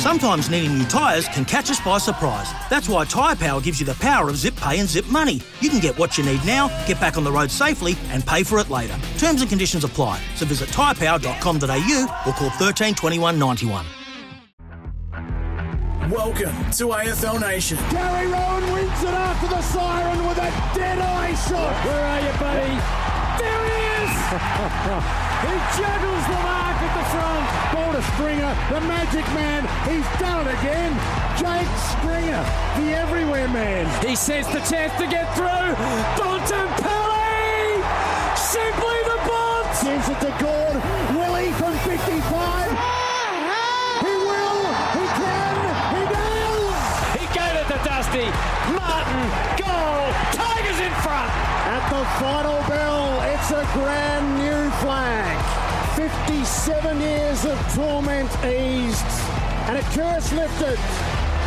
Sometimes needing new tyres can catch us by surprise. That's why Tyre Power gives you the power of zip pay and zip money. You can get what you need now, get back on the road safely, and pay for it later. Terms and conditions apply. So visit tyrepower.com.au or call 13 21 91. Welcome to AFL Nation. Gary Rohan wins it after the siren with a dead eye shot. Where are you, buddy? There he is! he juggles the mark at the front. Boulder Springer, the magic man. He's done it again. Jake Stringer, the everywhere man. He sets the chance to get through. Bontempelli! Simply the Bont! Gives it to Gord. The final bell, it's a grand new flag. 57 years of torment eased and a curse lifted.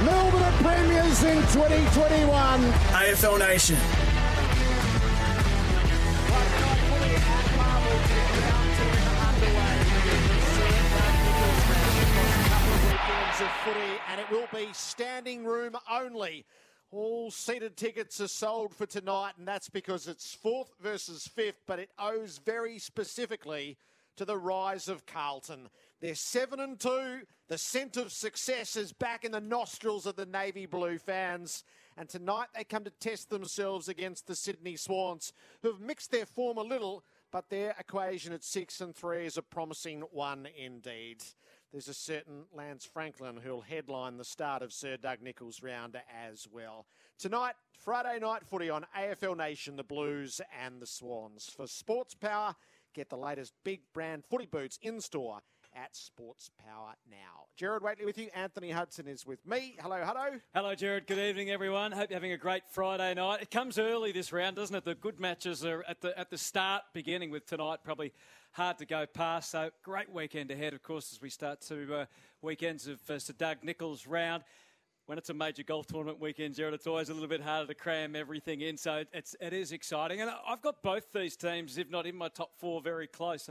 Melbourne are premiers in 2021. AFL Nation. of footy, and it will be standing room only. All seated tickets are sold for tonight, and that's because it's fourth versus fifth, but it owes very specifically to the rise of Carlton. They're seven and two. The scent of success is back in the nostrils of the navy blue fans. And tonight they come to test themselves against the Sydney Swans, who have mixed their form a little, but their equation at six and three is a promising one indeed. There's a certain Lance Franklin who'll headline the start of Sir Doug Nicholls' round as well. Tonight, Friday night footy on AFL Nation, the Blues and the Swans. For Sports Power, get the latest big brand footy boots in store at Sports Power now. Gerard Whateley with you. Anthony Hudson is with me. Hello, Hutto. Hello, Gerard. Good evening, everyone. Hope you're having a great Friday night. It comes early this round, doesn't it? The good matches are at the at the start, beginning with tonight. Probably hard to go past. So great weekend ahead, of course, as we start to uh, weekends of uh, Sir Doug Nicholls' round. When it's a major golf tournament weekend, Gerard, it's always a little bit harder to cram everything in. So it's it is exciting, and I've got both these teams, if not in my top four, very close.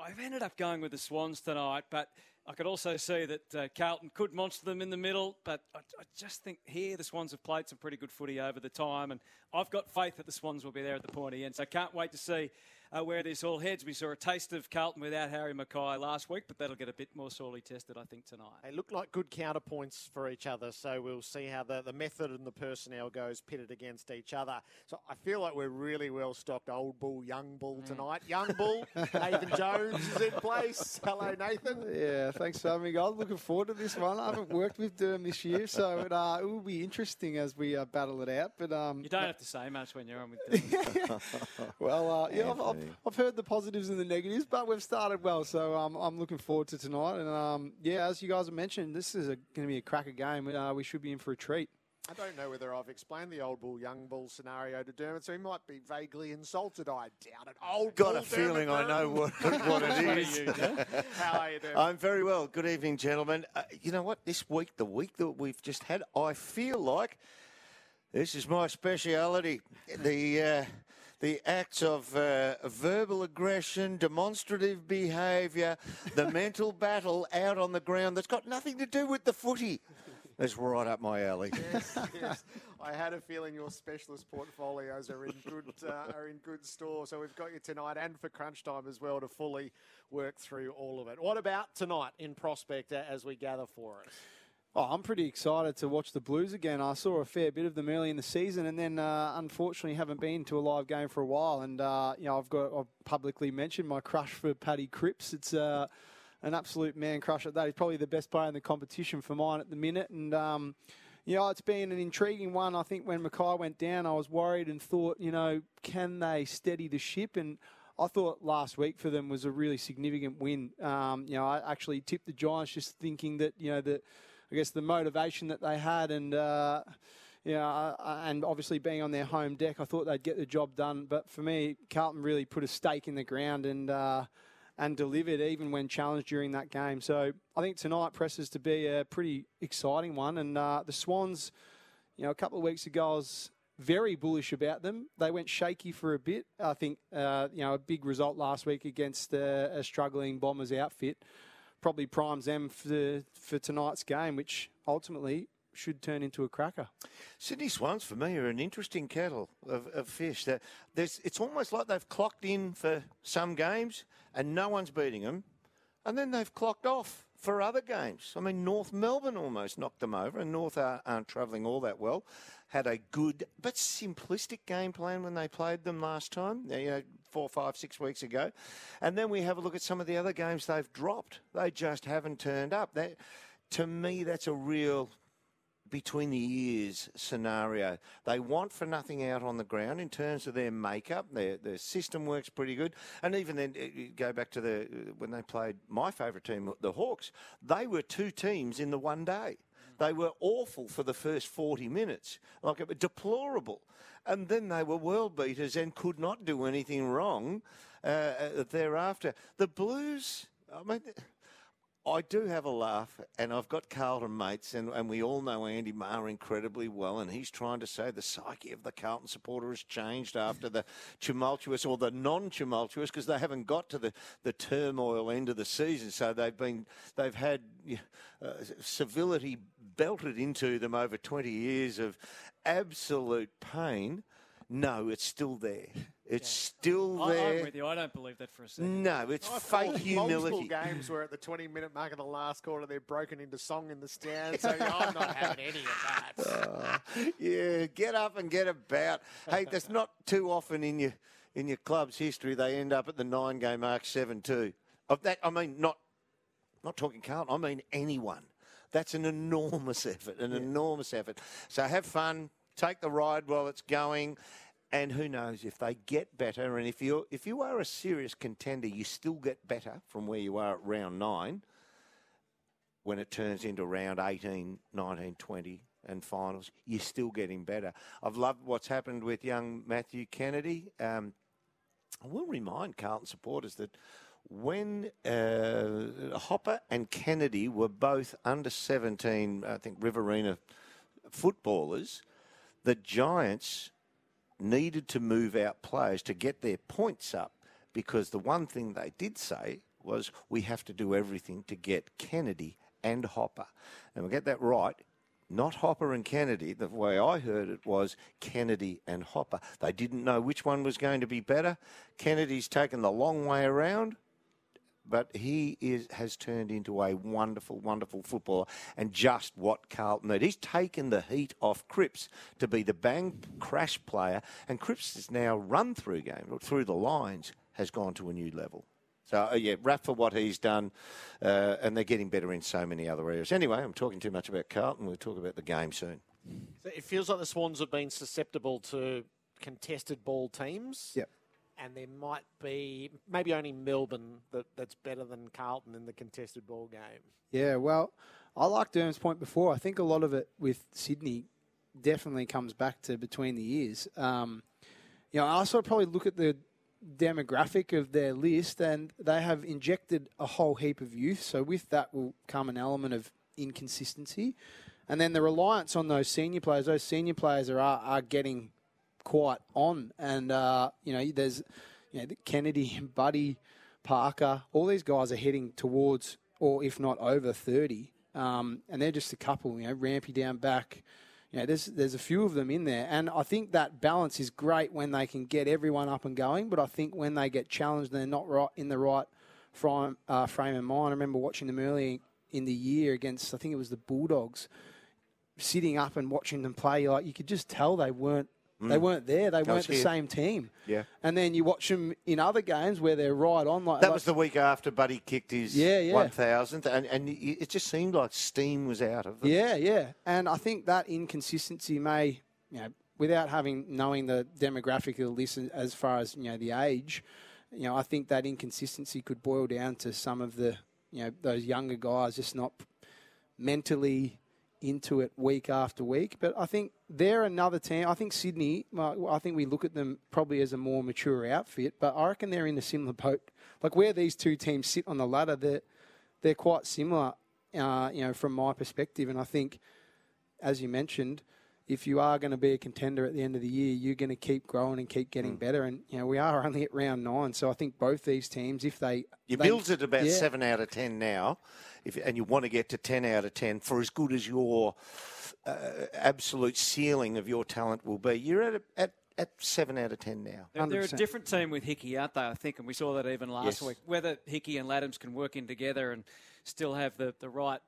I've ended up going with the Swans tonight, but I could also see that uh, Carlton could monster them in the middle. But I, I, just think here the Swans have played some pretty good footy over the time, and I've got faith that the Swans will be there at the pointy end. So I can't wait to see uh, where this all heads. We saw a taste of Carlton without Harry McKay last week, but that'll get a bit more sorely tested, I think, tonight. They look like good counterpoints for each other, so we'll see how the, the method and the personnel goes pitted against each other. So I feel like we're really well stocked. Old bull, young bull tonight. Young bull, Nathan Jones is in place. Hello, Nathan. Yeah, thanks for having me, I'm Looking forward to this one. I haven't worked with Derm this year, so it, uh, it will be interesting as we uh, battle it out. But um, You don't have to say much when you're on with them. well, uh, yeah, I've, I've, I've heard the positives and the negatives, but we've started well, so um, I'm looking forward to tonight. And um, yeah, as you guys have mentioned, this is going to be a cracker game. Uh, we should be in for a treat. I don't know whether I've explained the old bull, young bull scenario to Dermott, so he might be vaguely insulted. I doubt it. Old Got bull, a feeling Dermott I know what, what it is. How are you, Dermott? I'm very well. Good evening, gentlemen. Uh, you know what? This week, the week that we've just had, I feel like this is my speciality. The. Uh, the acts of uh, verbal aggression, demonstrative behaviour, the mental battle out on the ground that's got nothing to do with the footy. That's right up my alley. yes, yes. I had a feeling your specialist portfolios are in good uh, are in good store. So we've got you tonight and for crunch time as well to fully work through all of it. What about tonight in prospect uh, as we gather for it? Oh, I'm pretty excited to watch the Blues again. I saw a fair bit of them early in the season, and then uh, unfortunately haven't been to a live game for a while. And uh, you know, I've got I've publicly mentioned my crush for Paddy Cripps. It's uh, an absolute man crush at that. He's probably the best player in the competition for mine at the minute, and. Um, you know, it's been an intriguing one. I think when McKay went down, I was worried and thought, you know, can they steady the ship? And I thought last week for them was a really significant win. Um, you know, I actually tipped the Giants just thinking that, you know, that I guess the motivation that they had and. Uh, yeah, uh, and obviously being on their home deck, I thought they'd get the job done. But for me, Carlton really put a stake in the ground and uh, and delivered even when challenged during that game. So I think tonight presses to be a pretty exciting one. And uh, the Swans, you know, a couple of weeks ago, I was very bullish about them. They went shaky for a bit. I think, uh, you know, a big result last week against uh, a struggling Bombers outfit probably primes them for, for tonight's game, which ultimately should turn into a cracker. Sydney Swans, for me, are an interesting kettle of, of fish. There's, it's almost like they've clocked in for some games and no one's beating them, and then they've clocked off for other games. I mean, North Melbourne almost knocked them over, and North are, aren't travelling all that well. Had a good but simplistic game plan when they played them last time, you uh, know, four, five, six weeks ago. And then we have a look at some of the other games they've dropped. They just haven't turned up. That, to me, that's a real between the ears scenario. They want for nothing out on the ground in terms of their makeup. Their their system works pretty good. And even then, go back to the when they played my favourite team, the Hawks. They were two teams in the one day. They were awful for the first 40 minutes, like deplorable. And then they were world beaters and could not do anything wrong uh, uh thereafter. The Blues, I mean, I do have a laugh, and I've got Carlton mates, and, and we all know Andy Maher incredibly well, and he's trying to say the psyche of the Carlton supporter has changed after the tumultuous or the non-tumultuous, because they haven't got to the, the turmoil end of the season, so they've been they've had uh, civility belted into them over 20 years of absolute pain. No, it's still there. It's yeah. still there. I, am with you. I don't believe that for a second. No, it's I've fake humility. Multiple games where at the 20 minute mark of the last quarter they're broken into song in the stand. So I'm not having any of that. Uh, yeah, get up and get about. Hey, that's not too often in your in your club's history they end up at the nine game mark seven two. Of that, I mean, not not talking Carlton. I mean anyone. That's an enormous effort, an yeah. enormous effort. So have fun, take the ride while it's going and who knows if they get better, and if you if you are a serious contender, you still get better from where you are at round nine. When it turns into round 18, 19, 20 and finals, you're still getting better. I've loved what's happened with young Matthew Kennedy. Um, I will remind Carlton supporters that when uh, Hopper and Kennedy were both under 17, I think Riverina footballers, the Giants needed to move out players to get their points up because the one thing they did say was we have to do everything to get Kennedy and Hopper. And we get that right. Not Hopper and Kennedy. The way I heard it was Kennedy and Hopper. They didn't know which one was going to be better. Kennedy's taken the long way around but he is has turned into a wonderful, wonderful footballer and just what Carlton need. He's taken the heat off Cripps to be the bang crash player, and Cripps has now run through game through the lines has gone to a new level. So uh, yeah, rap for what he's done, uh, and they're getting better in so many other areas. Anyway, I'm talking too much about Carlton. We'll talk about the game soon. So it feels like the Swans have been susceptible to contested ball teams. Yep and there might be maybe only Melbourne that, that's better than Carlton in the contested ball game. Yeah, well, I like Derm's point before. I think a lot of it with Sydney definitely comes back to between the years. Um, you know, I also probably look at the demographic of their list, and they have injected a whole heap of youth. So with that will come an element of inconsistency, and then the reliance on those senior players. Those senior players are are getting quite on. And, uh, you know, there's you know, Kennedy, Buddy, Parker, all these guys are heading towards, or if not over 30. Um, and they're just a couple, you know, Rampy down back. You know, there's there's a few of them in there, and I think that balance is great when they can get everyone up and going. But I think when they get challenged, they're not right in the right frame, uh, frame of mind. I remember watching them early in the year against, I think it was the Bulldogs, sitting up and watching them play. Like you could just tell they weren't Mm. They weren't there. They weren't the here. same team. Yeah. And then you watch them in other games where they're right on. Like that like, was the week after Buddy kicked his yeah, yeah. 1000th, and, and it just seemed like steam was out of them. Yeah, yeah. And I think that inconsistency may, you know, without having knowing the demographic of the list as far as you know the age, you know, I think that inconsistency could boil down to some of the, you know, those younger guys just not mentally into it week after week. But I think they're another team. I think Sydney, I think we look at them probably as a more mature outfit, but I reckon they're in a similar boat. Like where these two teams sit on the ladder, they're, they're quite similar, uh, you know, from my perspective. And I think, as you mentioned, if you are going to be a contender at the end of the year, you're going to keep growing and keep getting mm. better. And you know, we are only at round nine, so I think both these teams, if they you they, build at about yeah. seven out of ten now, if and you want to get to ten out of ten for as good as your uh, absolute ceiling of your talent will be, you're at at at seven out of ten now. They're, they're, a different team with Hickey, aren't they? I think, and we saw that even last yes. week. Whether Hickey and Ladhams can work in together and still have the, the right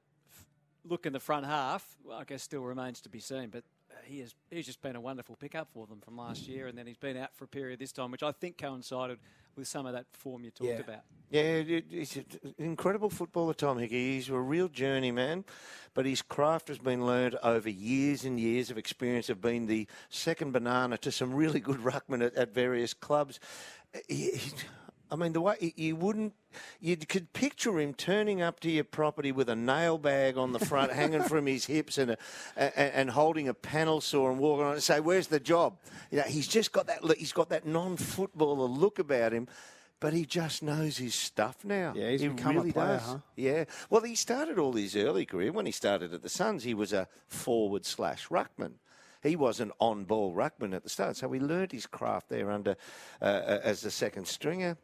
look in the front half, well, I guess still remains to be seen. But he has he's just been a wonderful pickup for them from last year, and then he's been out for a period this time, which I think coincided with some of that form you talked yeah. about. Yeah, he's an incredible footballer, Tom Hickey. He's a real journeyman, but his craft has been learned over years and years of experience of being the second banana to some really good ruckmen at, at various clubs. He, he, I mean, the way you wouldn't, you could picture him turning up to your property with a nail bag on the front, hanging from his hips, and, a, and, and holding a panel saw and walking on and say, "Where's the job?" You know, he's just got that. He's got that non-footballer look about him. But he just knows his stuff now. Yeah, he's he become really a player, does. huh? Yeah. Well, he started all his early career when he started at the Suns. He was a forward slash ruckman he was an on-ball ruckman at the start, so he learned his craft there under uh, as a second stringer.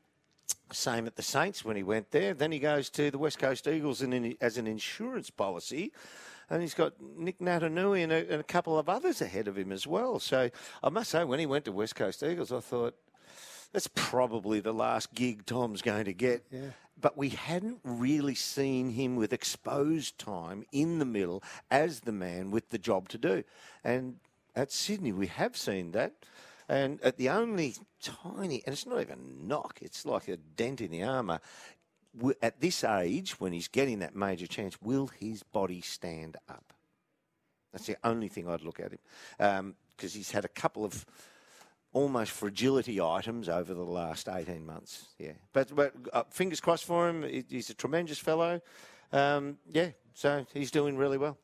Same at the Saints when he went there. Then he goes to the West Coast Eagles in, as an insurance policy. And he's got Nic Naitanui and a, and a couple of others ahead of him as well. So I must say, when he went to West Coast Eagles, I thought, that's probably the last gig Tom's going to get. Yeah. But we hadn't really seen him with exposed time in the middle as the man with the job to do. And at Sydney, we have seen that. And at the only tiny, and it's not even a knock, it's like a dent in the armour. At this age, when he's getting that major chance, will his body stand up? That's the only thing I'd look at him. Because um, he's had a couple of almost fragility items over the last 18 months. Yeah. But, but uh, fingers crossed for him. He's a tremendous fellow. Um, yeah, so he's doing really well.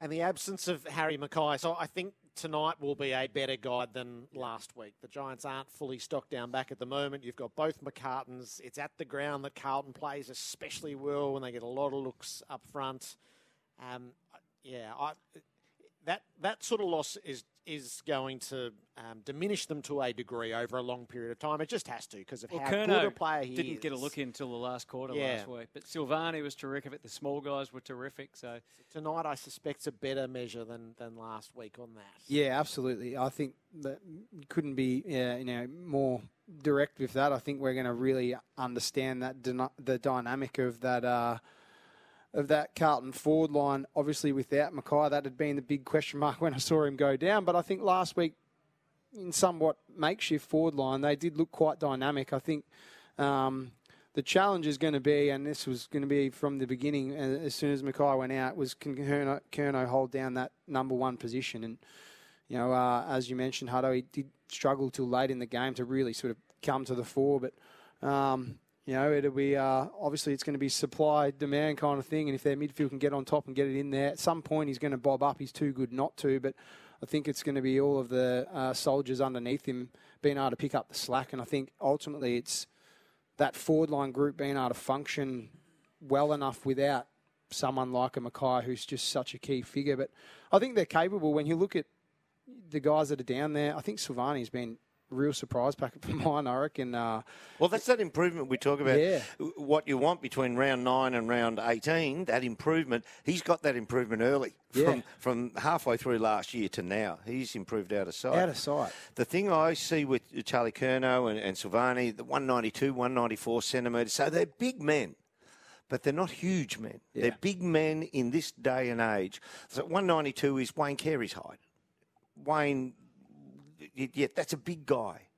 And the absence of Harry McKay. So I think tonight will be a better guide than last week. The Giants aren't fully stocked down back at the moment. You've got both McCartins. It's at the ground that Carlton plays especially well when they get a lot of looks up front. Um, yeah, I, that that sort of loss is is going to um, diminish them to a degree over a long period of time. It just has to because of well, how Curnow good a player he is. didn't is. get a look in until the last quarter yeah. last week. But Silvagni was terrific. The small guys were terrific. So. so tonight, I suspect, a better measure than, than last week on that. Yeah, absolutely. I think that couldn't be yeah, you know more direct with that. I think we're going to really understand that the dynamic of that. Uh, of that Carlton forward line. Obviously, without McKay, that had been the big question mark when I saw him go down. But I think last week, in somewhat makeshift forward line, they did look quite dynamic. I think um, the challenge is going to be, and this was going to be from the beginning, uh, as soon as McKay went out, was can Curnow, Curnow hold down that number one position? And, you know, uh, as you mentioned, Hutto, he did struggle till late in the game to really sort of come to the fore. But um, you know, it'll be uh, obviously it's going to be supply demand kind of thing, and if their midfield can get on top and get it in there, at some point he's going to bob up. He's too good not to, but I think it's going to be all of the uh, soldiers underneath him being able to pick up the slack, and I think ultimately it's that forward line group being able to function well enough without someone like a McKay who's just such a key figure. But I think they're capable when you look at the guys that are down there. I think Silvagni's been real surprise packet for mine, I reckon. Uh, well, that's that improvement we talk about. Yeah. What you want between round nine and round 18, that improvement, he's got that improvement early. From, yeah. from halfway through last year to now. He's improved out of sight. Out of sight. The thing I see with Charlie Curnow and, and Silvagni, the 192, 194 centimetres, so they're big men but they're not huge men. Yeah. They're big men in this day and age. So 192 is Wayne Carey's height. Wayne yeah, that's a big guy.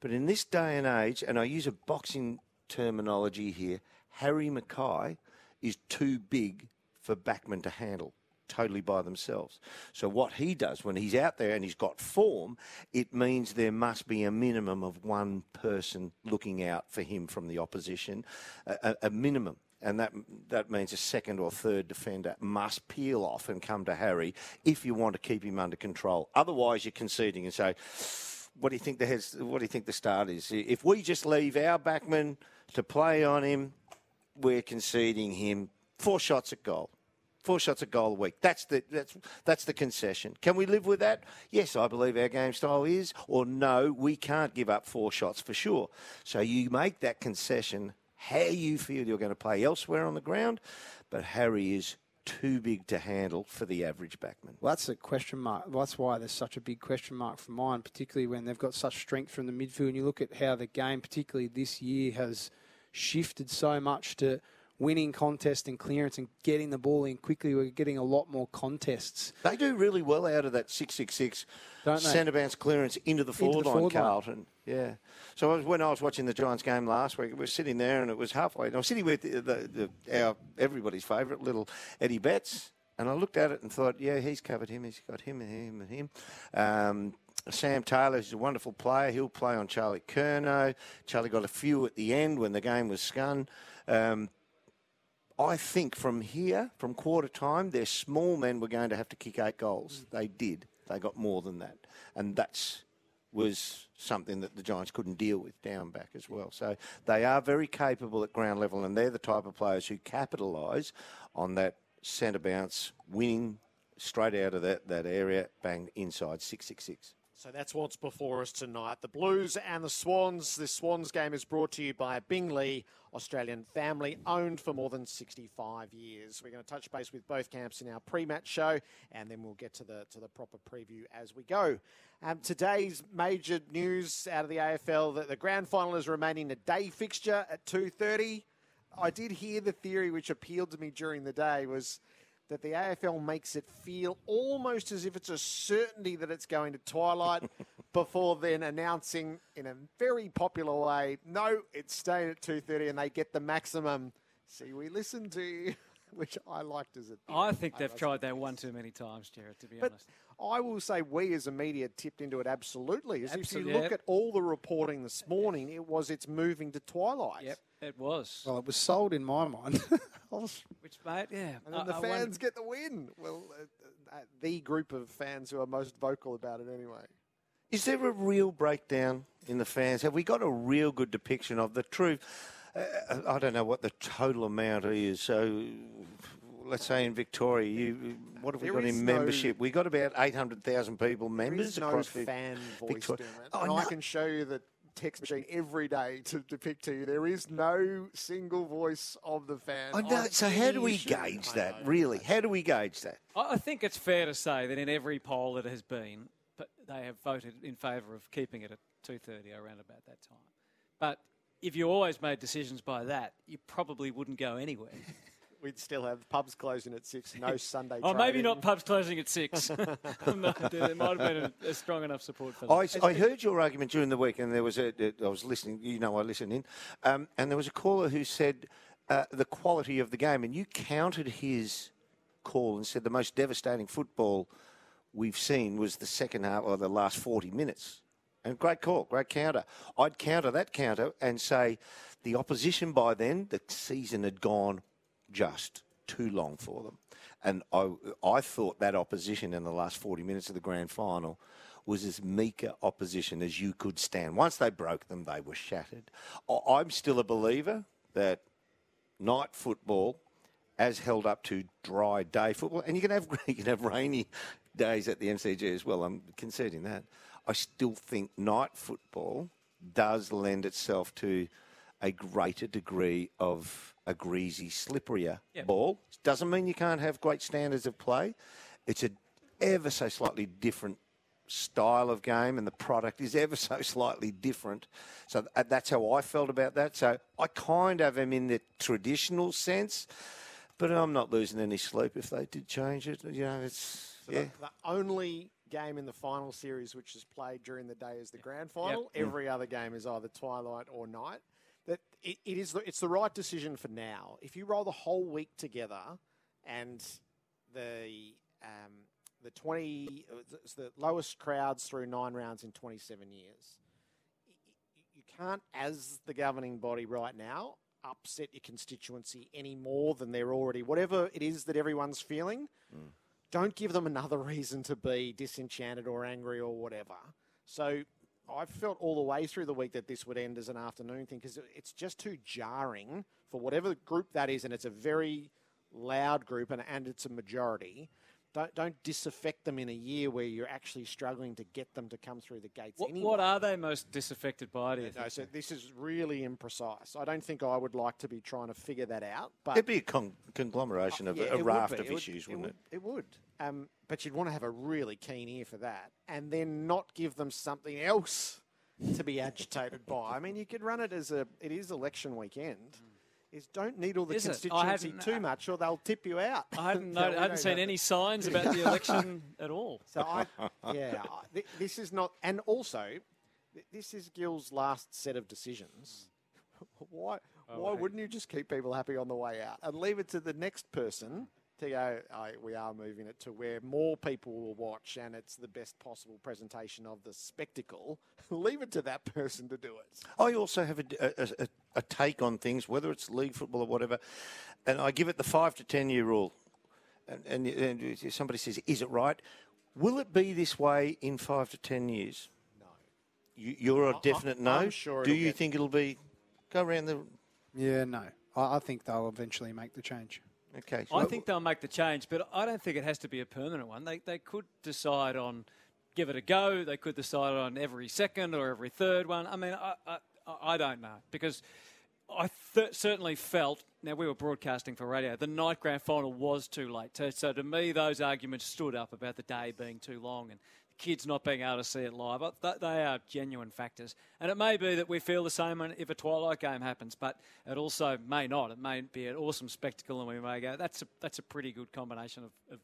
But in this day and age, and I use a boxing terminology here, Harry McKay is too big for backmen to handle totally by themselves. So what he does when he's out there and he's got form, it means there must be a minimum of one person looking out for him from the opposition, a, a minimum. And that that means a second or third defender must peel off and come to Harry if you want to keep him under control. Otherwise, you're conceding and say, "What do you think the heads, What do you think the start is? If we just leave our backman to play on him, we're conceding him four shots at goal." Four shots at goal a week. That's the that's that's the concession. Can we live with that? Yes, I believe our game style is. Or no, we can't give up four shots for sure. So you make that concession how you feel you're going to play elsewhere on the ground, but Harry is too big to handle for the average backman. Well, that's a question mark. That's why there's such a big question mark for mine, particularly when they've got such strength from the midfield. And you look at how the game, particularly this year, has shifted so much to winning contest and clearance and getting the ball in quickly. We're getting a lot more contests. They do really well out of that 666 centre bounce clearance into the forward, into the forward line, Carlton. Yeah. So I was, when I was watching the Giants game last week, we were sitting there and it was halfway. And I was sitting with the, the, the, our everybody's favourite little Eddie Betts. And I looked at it and thought, yeah, he's covered him. He's got him and him and him. Um, Sam Taylor is a wonderful player. He'll play on Charlie Curnow. Charlie got a few at the end when the game was scun. Um, I think from here, from quarter time, their small men were going to have to kick eight goals. Mm. They did. They got more than that. And that's was something that the Giants couldn't deal with down back as well. So they are very capable at ground level, and they're the type of players who capitalise on that centre bounce, winning straight out of that, that area, bang, inside 666. So that's what's before us tonight. The Blues and the Swans. This Swans game is brought to you by Bing Lee, Australian family owned for more than 65 years. We're going to touch base with both camps in our pre-match show, and then we'll get to the to the proper preview as we go. Um, today's major news out of the AFL: that the grand final is remaining a day fixture at 2:30. I did hear the theory, which appealed to me during the day, was that the AFL makes it feel almost as if it's a certainty that it's going to twilight before then announcing in a very popular way, no, it's staying at 2.30 and they get the maximum. See, we listen to you, which I liked as a... I think they've tried that one too many times, Gerard, to be but honest. I will say we as a media tipped into it absolutely. As absolutely, if you look at all the reporting this morning, it was it's moving to twilight. Yep, it was. Well, it was sold in my mind. Which, mate, yeah. And then I, the fans wonder... get the win. Well, uh, uh, the group of fans who are most vocal about it anyway. Is there a real breakdown in the fans? Have we got a real good depiction of the truth? Uh, I don't know what the total amount is. So let's say in Victoria, you what have we there got in no, membership? We got about eight hundred thousand people members there across no fan voice Victoria. Oh, no. I can show you the text machine every day to depict to you. There is no single voice of the fan. I know. So how do we gauge that? Really, how do we gauge that? I think it's fair to say that in every poll that has been, they have voted in favour of keeping it at two thirty around about that time. But if you always made decisions by that, you probably wouldn't go anywhere. we'd still have pubs closing at six, no Sunday. oh, maybe not pubs closing at six. there might have been a, a, strong enough support for that. I, I, heard your argument during the week, and there was a. I was listening. You know, I listened in, um, and there was a caller who said uh, the quality of the game, and you countered his call and said the most devastating football we've seen was the second half or the last forty minutes. And great call, great counter. I'd counter that counter and say the opposition by then, the season had gone just too long for them. And I, I thought that opposition in the last 40 minutes of the grand final was as meek opposition as you could stand. Once they broke them, they were shattered. I'm still a believer that night football, as held up to dry day football, and you can have you can have rainy days at the MCG as well. I'm conceding that. I still think night football does lend itself to a greater degree of a greasy, slipperier yep. ball. Doesn't mean you can't have great standards of play. It's a ever so slightly different style of game, and the product is ever so slightly different. So uh, that's how I felt about that. So I kind of am in the traditional sense, but I'm not losing any sleep if they did change it. You know, it's so yeah. The, the, only game in the final series which is played during the day is the grand final. Yep. Every other game is either twilight or night that it, it is it's the right decision for now. If you roll the whole week together and the um, the twenty it's the lowest crowds through nine rounds in twenty seven years, you can't, as the governing body right now, upset your constituency any more than they're already. Whatever it is that everyone's feeling, don't give them another reason to be disenchanted or angry or whatever. So I felt all the way through the week that this would end as an afternoon thing because it's just too jarring for whatever group that is, and it's a very loud group and, and it's a majority. Don't, don't disaffect them in a year where you're actually struggling to get them to come through the gates. What, anyway. what are they most disaffected by? Do you No, think? so this is really imprecise. I don't think I would like to be trying to figure that out. But It'd be a con- conglomeration of Yeah, a raft of It issues, wouldn't it? It would. Um, but you'd want to have a really keen ear for that, and then not give them something else to be agitated by. I mean, you could run it as a. It is election weekend. Is don't needle the Is it? I constituency hadn't- too much, or they'll tip you out. I hadn't, No, no, we I hadn't don't seen have any it. signs about the election at all. So I, yeah, I, thi- this is not, and also, th- this is Gill's last set of decisions. Why? Oh, why wouldn't you just keep people happy on the way out and leave it to the next person to go? Oh, we are moving it to where more people will watch, and it's the best possible presentation of the spectacle. leave it to that person to do it. I also have a, a, a, a take on things, whether it's league football or whatever, and I give it the five to ten year rule. And, and, and somebody says, "Is it right? Will it be this way in five to ten years?" No. You, you're a definite no. I'm sure Do you get- think it'll be go around the? Yeah, no. I, I think they'll eventually make the change. Okay, I think they'll make the change, but I don't think it has to be a permanent one. They, they could decide on give it a go. They could decide on every second or every third one. I mean, I, I, I don't know because I th- certainly felt. Now we were broadcasting for radio. The night grand final was too late. So, so to me, those arguments stood up about the day being too long and kids not being able to see it live. Th- They are genuine factors, and it may be that we feel the same if a twilight game happens, but it also may not. It may be an awesome spectacle, and we may go, "That's a that's a pretty good combination of." of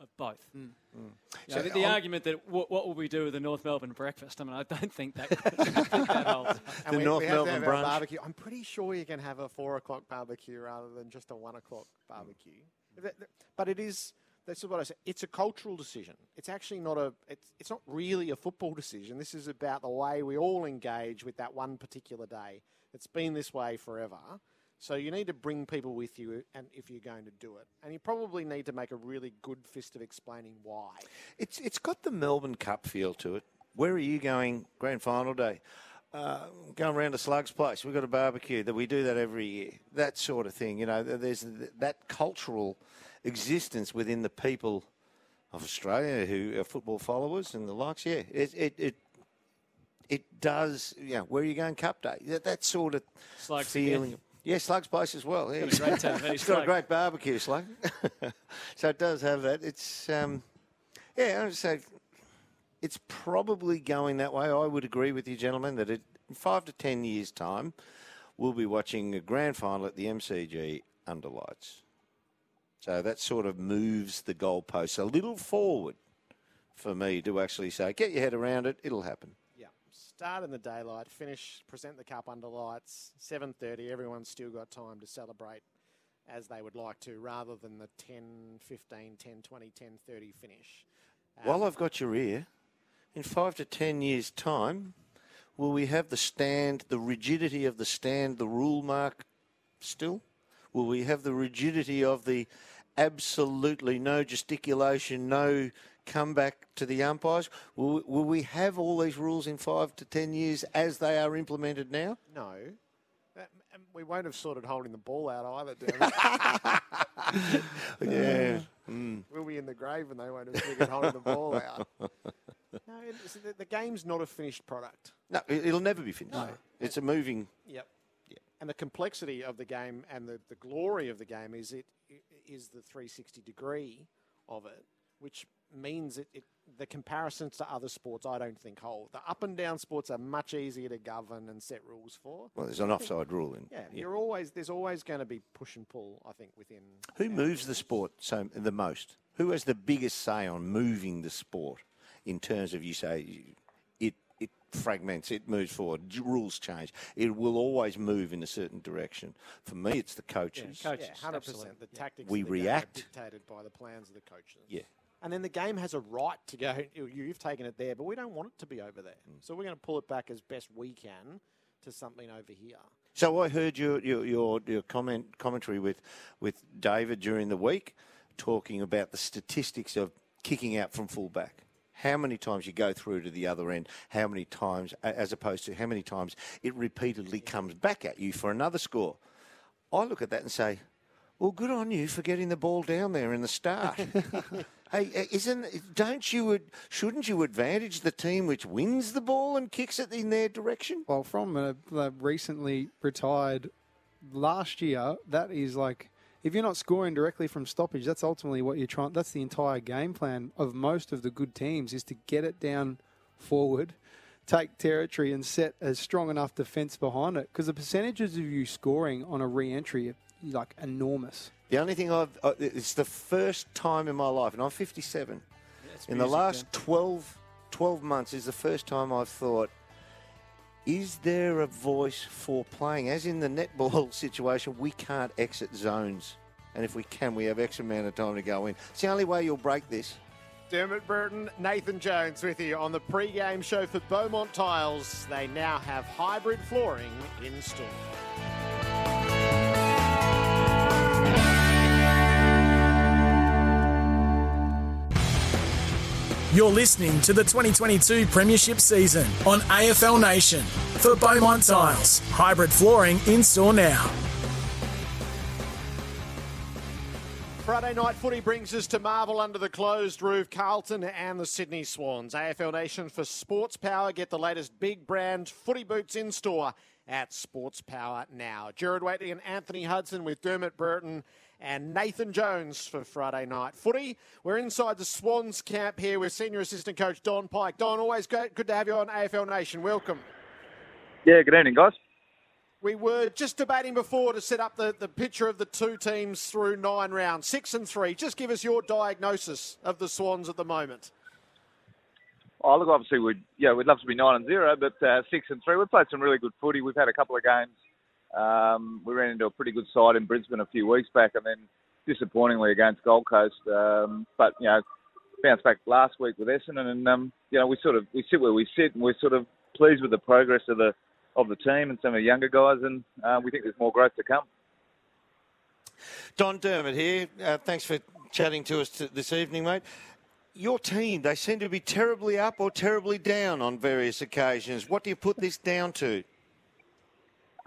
of both. Mm. You mm. know, the, the argument that what, what will we do with the North Melbourne breakfast? I mean, I don't think that, I that holds. The we, North we have to Melbourne have brunch. barbecue. I'm pretty sure you can have a four o'clock barbecue rather than just a one o'clock mm. barbecue. That- that- But it is. This is what I said. It's a cultural decision. It's actually not a. It's, it's not really a football decision. This is about the way we all engage with that one particular day. It's been this way forever. So you need to bring people with you, and if you're going to do it, and you probably need to make a really good fist of explaining why. It's it's got the Melbourne Cup feel to it. Where are you going? Grand final day. Uh, going around to Slug's place. We've got a barbecue. That we do that every year. That sort of thing. You know, there's that cultural existence within the people of Australia who are football followers and the likes. Yeah, it it it, it does. Yeah, where are you going? Cup day. That, that sort of Slugs feeling. again. Yeah, Slug's place as well. Yeah. Got a great team, It's got a great barbecue, Slug. so it does have that. It's um, yeah. I would say it's probably going that way. I would agree with you, gentlemen, that it, in five to ten years' time, we'll be watching a grand final at the MCG under lights. So that sort of moves the goalposts a little forward for me to actually say, get your head around it, it'll happen. Start in the daylight, finish, present the cup under lights, 7.30, everyone's still got time to celebrate as they would like to, rather than the 10, 15, 10, 20, 10, 30 finish. While um, I've got your ear, in five to ten years' time, will we have the stand, the rigidity of the stand, the rule mark still? Will we have the rigidity of the absolutely no gesticulation, no comeback to the umpires? Will, will we have all these rules in five to ten years as they are implemented now? No. And we won't have sorted holding the ball out either, do we? Yeah. Um, hmm. we'll be in the grave and they won't have figured holding the ball out. No, it's, the, the game's not a finished product. No, it- it'll never be finished. No. It's a moving. Yep. And the complexity of the game and the, the glory of the game is it is the 360 degree of it, which means it, it the comparisons to other sports I don't think hold. The up and down sports are much easier to govern and set rules for. Well, there's an offside rule in. Yeah, you're always there's always going to be push and pull. I think within Who moves the sport so the most? Who has the biggest say on moving the sport in terms of you say it it fragments, it moves forward, rules change. It will always move in a certain direction. For me, it's the coaches. coach- yeah, hundred absolutely. percent. The tactics We of the game are react. dictated by the plans of the coaches. Yeah. And then the game has a right to go. "You- You've taken it there, but we don't want it to be over there. Mm. So we're going to pull it back as best we can to something over here. So I heard your your your, your comment commentary with with David during the week, talking about the statistics of kicking out from fullback. How many times you go through to the other end? How many times, as opposed to how many times it repeatedly comes back at you for another score? I look at that and say, well, good on you for getting the ball down there in the start. hey, uh, isn't don't you shouldn't you advantage the team which wins the ball and kicks it in their direction? Well, from a, a recently retired last year, that is like if you're not scoring directly from stoppage, that's ultimately what you're trying. That's the entire game plan of most of the good teams is to get it down forward, take territory, and set a strong enough defence behind it. Because the percentages of you scoring on a re-entry are like enormous. The only thing I've uh, it's the first time in my life, and I'm 57. Yeah, in the last 12, 12 months is the first time I've thought is there a voice for playing? As in the netball situation, we can't exit zones. And if we can, we have X amount of time to go in. It's the only way you'll break this. Dermott Brereton, Nathan Jones with you on the pre-game show for Beaumont Tiles. They now have hybrid flooring in store. You're listening to the 2022 Premiership season on AFL Nation for Beaumont Tiles. Hybrid flooring in store now. Friday night footy brings us to Marvel under the closed roof, Carlton and the Sydney Swans. AFL Nation for Sports Power. Get the latest big brand footy boots in store at Sports Power now. Gerard Whateley and Anthony Hudson with Dermott Brereton and Nathan Jones for Friday night footy. We're inside the Swans camp here with senior assistant coach Don Pike. Don, always good, good to have you on AFL Nation. Welcome. Yeah, good evening, guys. We were just debating before to set up the, the picture of the two teams through nine rounds, six and three. Just give us your diagnosis of the Swans at the moment. Oh, look, obviously, we'd yeah, we'd love to be nine and zero, but uh, six and three. We've played some really good footy. We've had a couple of games um, we ran into a pretty good side in Brisbane a few weeks back, and then disappointingly against Gold Coast. Um, but you know, bounced back last week with Essendon, and um, you know, we sort of we sit where we sit, and we're sort of pleased with the progress of the of the team and some of the younger guys, and uh, we think there's more growth to come. Don Dermott here. Uh, thanks for chatting to us this evening, mate. Your team, they seem to be terribly up or terribly down on various occasions. What do you put this down to?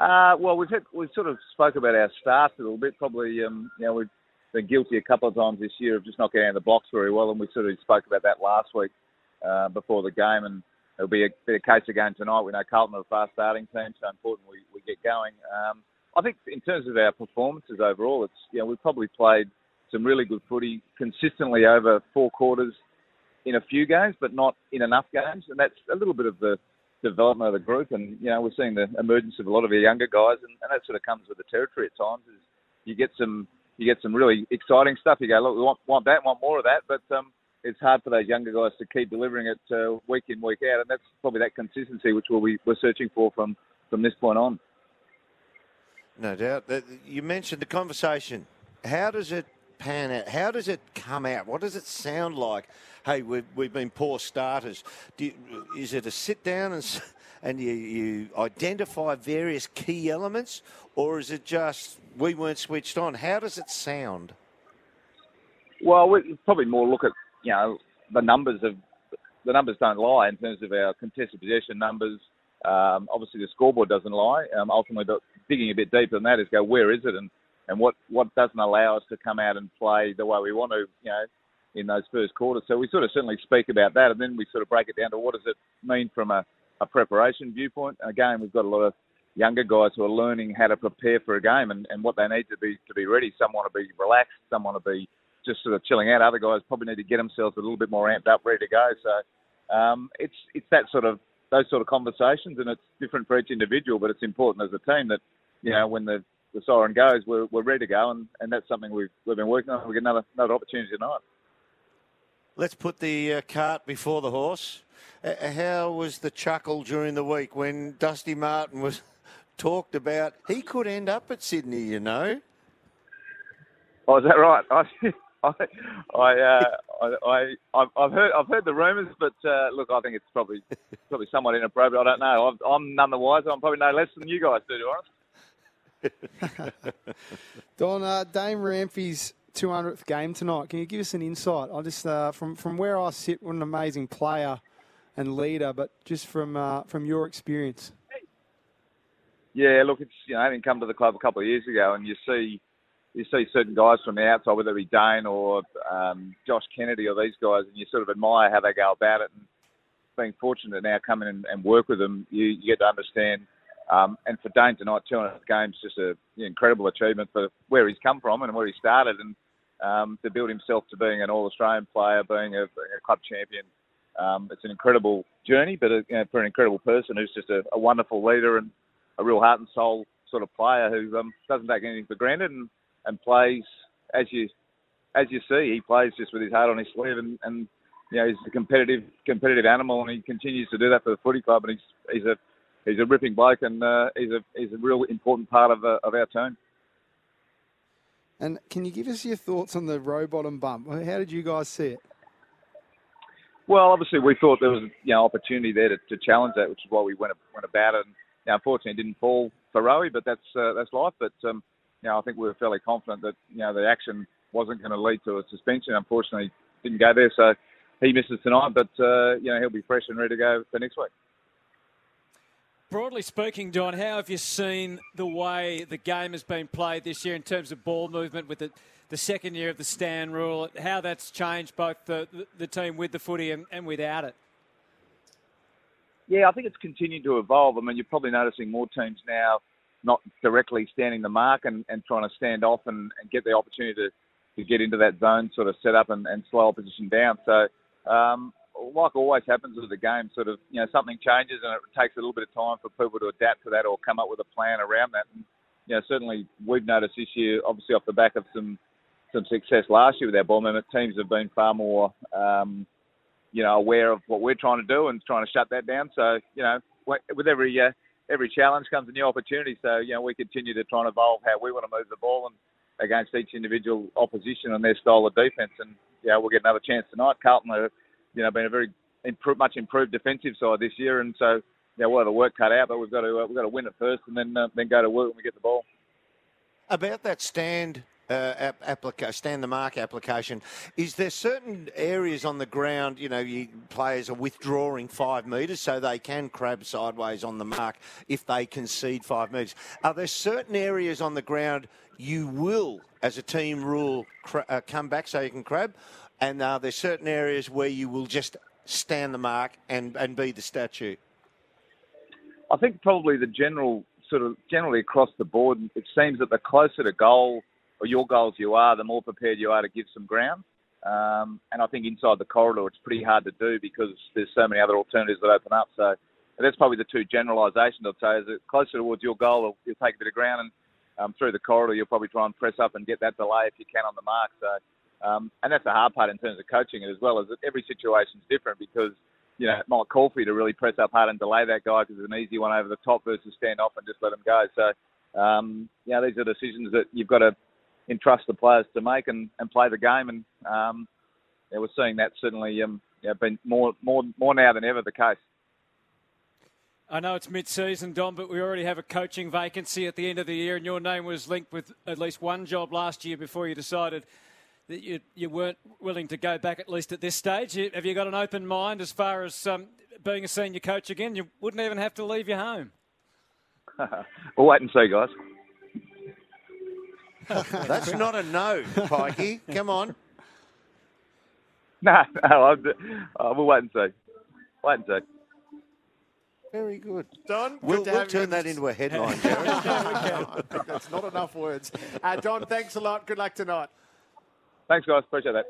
Uh, well, we've had, we sort of spoke about our start a little bit. Probably, um, you know, we've been guilty a couple of times this year of just not getting out of the blocks very well, and we sort of spoke about that last week uh, before the game. And it'll be a bit of case again tonight. We know Carlton are a fast starting team, so important we, we get going. Um, I think in terms of our performances overall, it's you know we've probably played some really good footy consistently over four quarters in a few games, but not in enough games, and that's a little bit of the development of the group, and you know we're seeing the emergence of a lot of our younger guys, and, and that sort of comes with the territory at times. Is you get some you get some really exciting stuff. You go, look, we want, want that, want more of that, but um, it's hard for those younger guys to keep delivering it uh, week in, week out, and that's probably that consistency which we'll be, we're searching for from from this point on. No doubt. You mentioned the conversation. How does it pan out? How does it come out? What does it sound like? Hey, we've, we've been poor starters. You, is it a sit down and, and you, you identify various key elements, or is it just we weren't switched on? How does it sound? Well, we probably more look at you know the numbers of the numbers don't lie in terms of our contested possession numbers. Um, obviously, the scoreboard doesn't lie. Um, ultimately, digging a bit deeper than that is go where is it and and what what doesn't allow us to come out and play the way we want to, you know, in those first quarters. So we sort of certainly speak about that, and then we sort of break it down to what does it mean from a, a preparation viewpoint. Again, we've got a lot of younger guys who are learning how to prepare for a game and, and what they need to be to be ready. Some want to be relaxed, some want to be just sort of chilling out. Other guys probably need to get themselves a little bit more amped up, ready to go. So um, it's it's that sort of those sort of conversations, and it's different for each individual, but it's important as a team that you know when the the siren goes, we're, we're ready to go, and, and that's something we've, we've been working on. We get another another opportunity tonight. Let's put the uh, cart before the horse. Uh, how was the chuckle during the week when Dusty Martin was talked about? He could end up at Sydney, you know. Oh, is that right? I, I, uh, I, I, I've heard, I've heard the rumours, but uh, look, I think it's probably, probably somewhat inappropriate. I don't know. i am none the wiser. I'm probably no less than you guys, do to be honest. Don, uh, Dane Rampe's 200th game tonight. Can you give us an insight? I just uh, from from where I sit, what an amazing player and leader, but just from uh, from your experience. Yeah, look, it's you know having come to the club a couple of years ago, and you see you see certain guys from the outside, whether it be Dane or um, Josh Kennedy or these guys, and you sort of admire how they go about it. And being fortunate to now come in and, and work with them, you, you get to understand. Um, and for Dane tonight, 200 games, just an incredible achievement for where he's come from and where he started, and um, to build himself to being an All-Australian player, being a, a club champion. Um, it's an incredible journey, but a, you know, for an incredible person who's just a, a wonderful leader and a real heart and soul sort of player who um, doesn't take anything for granted and, and plays as you as you see. He plays just with his heart on his sleeve, and, and you know he's a competitive competitive animal, and he continues to do that for the footy club. And he's he's a he's a ripping bloke, and uh, he's a he's a real important part of uh, of our team. And can you give us your thoughts on the Rowbottom bump? How did you guys see it? Well, obviously we thought there was you know opportunity there to, to challenge that, which is why we went went about it. And, you know, unfortunately, it didn't fall for Rowie, but that's uh, that's life. But um, you know, I think we were fairly confident that you know the action wasn't going to lead to a suspension. Unfortunately, didn't go there, so he misses tonight. But uh, you know, he'll be fresh and ready to go for next week. Broadly speaking, John, how have you seen the way the game has been played this year in terms of ball movement with the, the second year of the stand rule? How that's changed both the, the, team with the footy and, and without it? Yeah, I think it's continued to evolve. I mean, you're probably noticing more teams now not directly standing the mark and, and trying to stand off and, and get the opportunity to, to get into that zone sort of set up and, and slow opposition down. So um, like always happens with the game, sort of, you know, something changes and it takes a little bit of time for people to adapt to that or come up with a plan around that. And, you know, certainly we've noticed this year, obviously off the back of some some success last year with our ball movement, teams have been far more, um, you know, aware of what we're trying to do and trying to shut that down. So, you know, with every uh, every challenge comes a new opportunity. So, you know, we continue to try and evolve how we want to move the ball and against each individual opposition and their style of defence. And, know, we'll get another chance tonight. Carlton are you know, been a very improve, much improved defensive side this year, and so you know, we'll have the work cut out, but we've got to uh, stand the mark application. Is there certain areas on the ground, you know, you, players are withdrawing five metres so they can crab sideways on the mark if they concede five metres? Are there certain areas on the ground you will, as a team rule, cra- uh, come back so you can crab? And are there certain areas where you will just stand the mark and, and be the statue? I think probably the general sort of generally across the board, it seems that the closer to goal or your goals you are, the more prepared you are to give some ground. Um, and I think inside the corridor, it's pretty hard to do because there's so many other alternatives that open up. So that's probably the two generalisations I'd say. Is that closer towards your goal, you'll take a bit of ground, and um, through the corridor, you'll probably try and press up and get that delay if you can on the mark. So um, and that's the hard part in terms of coaching it as well, is that every situation is different because, you know, it might call for you to really press up hard and delay that guy because it's an easy one over the top versus stand off and just let him go. So, um, you know, these are decisions that you've got to entrust the players to make and, and play the game. And um, yeah, we're seeing that certainly um, yeah, been more, more, more now than ever the case. I know it's mid-season, Don, but we already have a coaching vacancy at the end of the year, and your name was linked with at least one job last year before you decided that you, you weren't willing to go back at least at this stage. Have you got an open mind as far as um, being a senior coach again? You wouldn't even have to leave your home. we'll wait and see, guys. That's not a no, Pikey. Come on. No, no, uh, we'll wait and see. Wait and see. Very good. Don, we'll, we'll turn that into a headline, Jerry. I think that's not enough words. Uh, Don, thanks a lot. Good luck tonight. Thanks, guys. Appreciate that.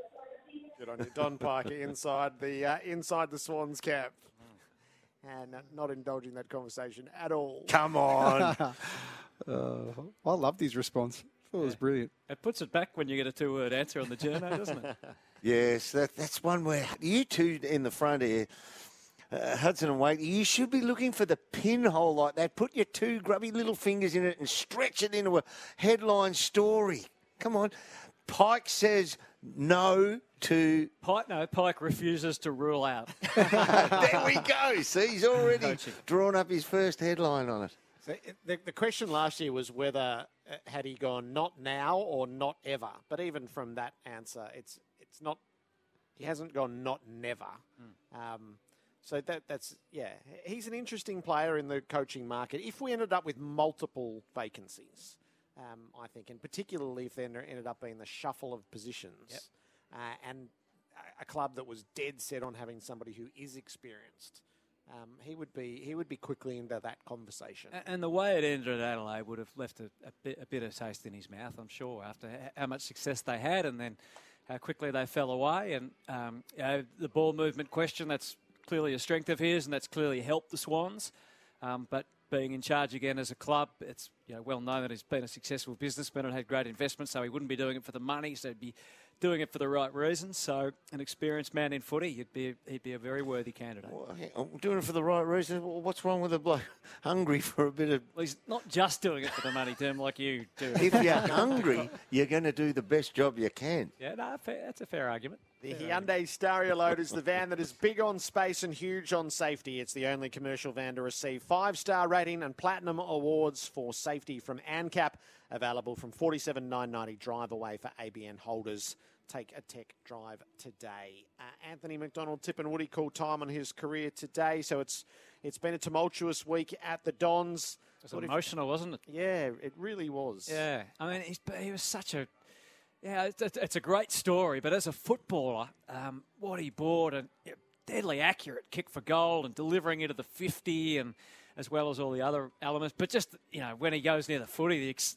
Good on you, Don Pyke, inside the uh, inside the Swans camp, and not indulging that conversation at all. Come on. uh, I loved his response. It was brilliant. It puts it back when you get a two-word answer on the journal, doesn't it? yes, that, that's one where you two in the front here. Uh, Hudson and Wade, you should be looking for the pinhole like that. Put your two grubby little fingers in it and stretch it into a headline story. Come on. Pike says no to. Pike, no, Pike refuses to rule out. there we go. See, he's already Coaching. drawn up his first headline on it. So the, the question last year was whether uh, had he gone not now or not ever. But even from that answer, it's it's not. He hasn't gone not never. Um, so that that's yeah. He's an interesting player in the coaching market. If we ended up with multiple vacancies, um, I think, and particularly if there ended up being the shuffle of positions, uh, and a club that was dead set on having somebody who is experienced. Um, he would be he would be quickly into that conversation. And the way it ended at Adelaide would have left a, a, bit, a bitter taste in his mouth, I'm sure, after how much success they had and then how quickly they fell away. And um, you know, the ball movement question, that's clearly a strength of his and that's clearly helped the Swans. Um, but being in charge again as a club, it's you know, well known that he's been a successful businessman and had great investment, so he wouldn't be doing it for the money, so he'd be doing it for the right reasons. So, an experienced man in footy, he'd be, he'd be a very worthy candidate. Well, I'm doing it for the right reason. Well, What's wrong with a bloke hungry for a bit of? Well, he's not just doing it for the money, Tim, like you do. If you're hungry, you're going to do the best job you can. Yeah, no, fair, that's a fair argument. The Hyundai Staria Load is the van that is big on space and huge on safety. It's the only commercial van to receive five star rating and platinum awards for safety from ANCAP. Available from 47,990 drive away for ABN holders. Take a tech drive today. Uh, Anthony McDonald-Tipungwuti called time on his career today, so it's it's been a tumultuous week at the Dons. It What was if- emotional, wasn't it? yeah, it really was. Yeah, I mean, he's, he was such a. Yeah, it's, it's- a great story, but as a footballer, um, what he bought and yeah, deadly accurate kick for goal and delivering it at the 50 and as well as all the other elements. But just, you know, when he goes near the footy, the ex-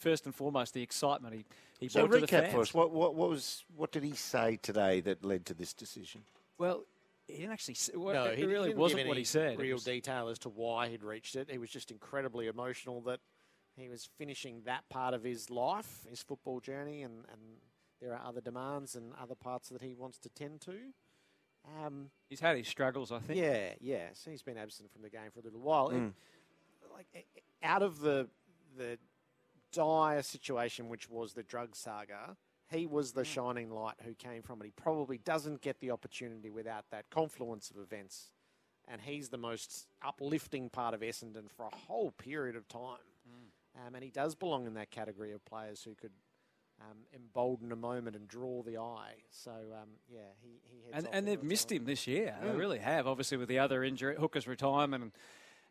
first and foremost, the excitement he, he So brought to the recap fans. for us. What, what, what was what did he say today that led to this decision? Well, he didn't actually. s- Well, No, it he really didn't wasn't give what he said. Real was- detail as to why he'd reached it. He was just incredibly emotional that he was finishing that part of his life, his football journey, and, and there are other demands and other parts that he wants to tend to. Um, he's had his struggles, I think. yeah, yeah. So he's been absent from the game for a little while. It- Mm. like eh, eh, out of the the dire situation, which was the drug saga, he was the shining light who came from it. He probably doesn't get the opportunity without that confluence of events, and he's the most uplifting part of Essendon for a whole period of time. Um, and he does belong in that category of players who could. Um, embolden a moment and draw the eye. So um, yeah, he, he and, and they've missed him this year. They Mm. really have. Obviously, with the other injury, Hooker's retirement and,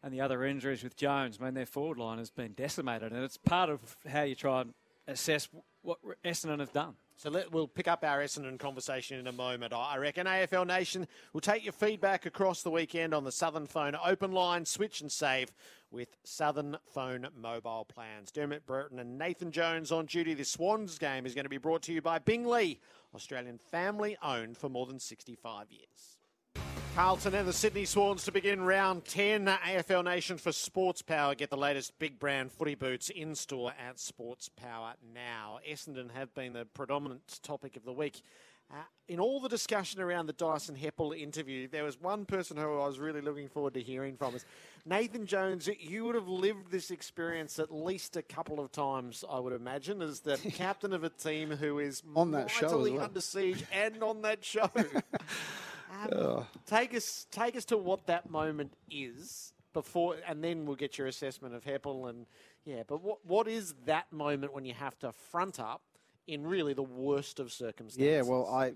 and the other injuries with Jones, mean, their forward line has been decimated, and it's part of how you try and assess what Essendon have done. So let, we'll pick up our Essendon conversation in a moment. I I reckon AFL Nation will take your feedback across the weekend on the Southern Phone open line, switch and save with Southern Phone mobile plans. Dermott Brereton and Nathan Jones on duty. The Swans game is going to be brought to you by Bing Lee, Australian family owned for more than 65 years. Carlton and the Sydney Swans to begin round 10. AFL Nation for Sports Power. Get the latest big brand footy boots in store at Sports Power now. Essendon have been the predominant topic of the week. Uh, in all the discussion around the Dyson Heppell interview, there was one person who I was really looking forward to hearing from. Is Nathan Jones. You would have lived this experience at least a couple of times, I would imagine, as the captain of a team who is On that show well. under siege and on that show. Um, take us, take us to what that moment is before, and then we'll get your assessment of Heppell and yeah. But what what is that moment when you have to front up in really the worst of circumstances? Yeah, well, I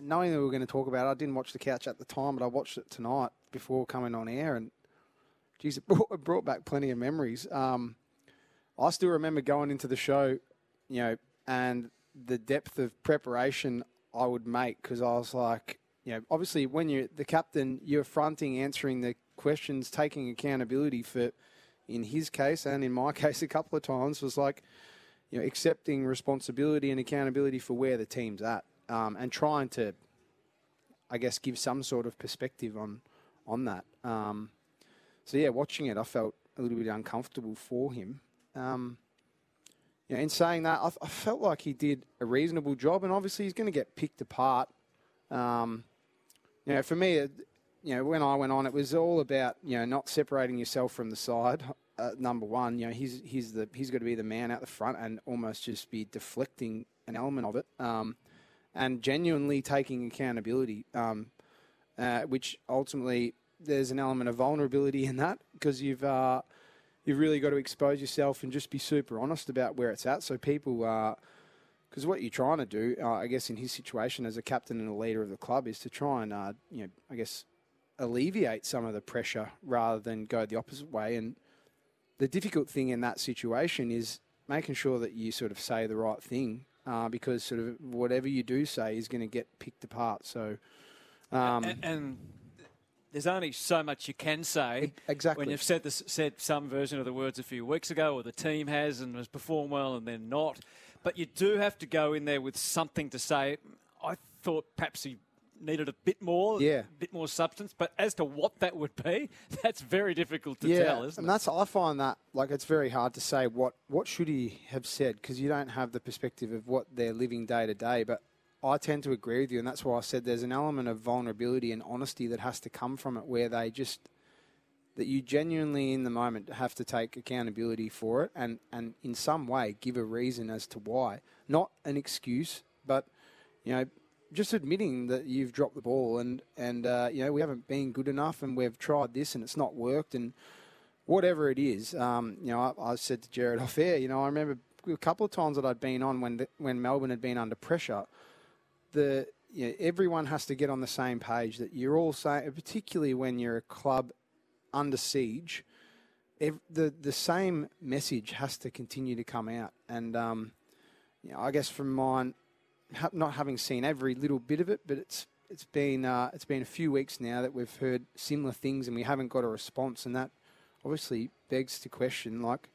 knowing that we were going to talk about it, I didn't watch the couch at the time, but I watched it tonight before coming on air, and geez, it brought, it brought back plenty of memories. Um, I still remember going into the show, you know, and the depth of preparation I would make because I was like, you know, obviously when you're the captain, you're fronting, answering the questions, taking accountability for, in his case and in my case a couple of times was like, you know, accepting responsibility and accountability for where the team's at, um, and trying to, I guess, give some sort of perspective on on that. Um, so yeah, watching it, I felt a little bit uncomfortable for him. Um, you know, in saying that, I, I felt like he did a reasonable job, and obviously he's going to get picked apart. Um, you know, for me, it, you know, when I went on, it was all about you know not separating yourself from the side. Uh, number one, you know, he's he's the he's got to be the man out the front and almost just be deflecting an element of it, um, and genuinely taking accountability, um, uh, which ultimately there's an element of vulnerability in that because you've uh, you've really got to expose yourself and just be super honest about where it's at, so people. Because what you're trying to do, uh, I guess, in his situation as a captain and a leader of the club, is to try and, uh, you know, I guess, alleviate some of the pressure rather than go the opposite way. And the difficult thing in that situation is making sure that you sort of say the right thing uh, because sort of whatever you do say is going to get picked apart. So, um, and, and there's only so much you can say. Exactly. When you've said this, said some version of the words a few weeks ago, or the team has and has performed well, and then not. But you do have to go in there with something to say. I thought perhaps he needed a bit more, Yeah. a bit more substance. But as to what that would be, that's very difficult to yeah, tell, isn't and it? that's I find that like it's very hard to say what what should he have said because you don't have the perspective of what they're living day to day. But I tend to agree with you, and that's why I said there's an element of vulnerability and honesty that has to come from it, where they just that you genuinely in the moment have to take accountability for it and, and in some way give a reason as to why. Not an excuse, but you know, just admitting that you've dropped the ball and, and uh, you know, we haven't been good enough and we've tried this and it's not worked and whatever it is. Um, you know, I, I said to Gerard off air, you know, I remember a couple of times that I'd been on when the, when Melbourne had been under pressure, the you know, everyone has to get on the same page that you're all saying, particularly when you're a club under siege, the the same message has to continue to come out. And um, you know, I guess from mine, ha- not having seen every little bit of it, but it's it's been uh, it's been a few weeks now that we've heard similar things and we haven't got a response, and that obviously begs to question like.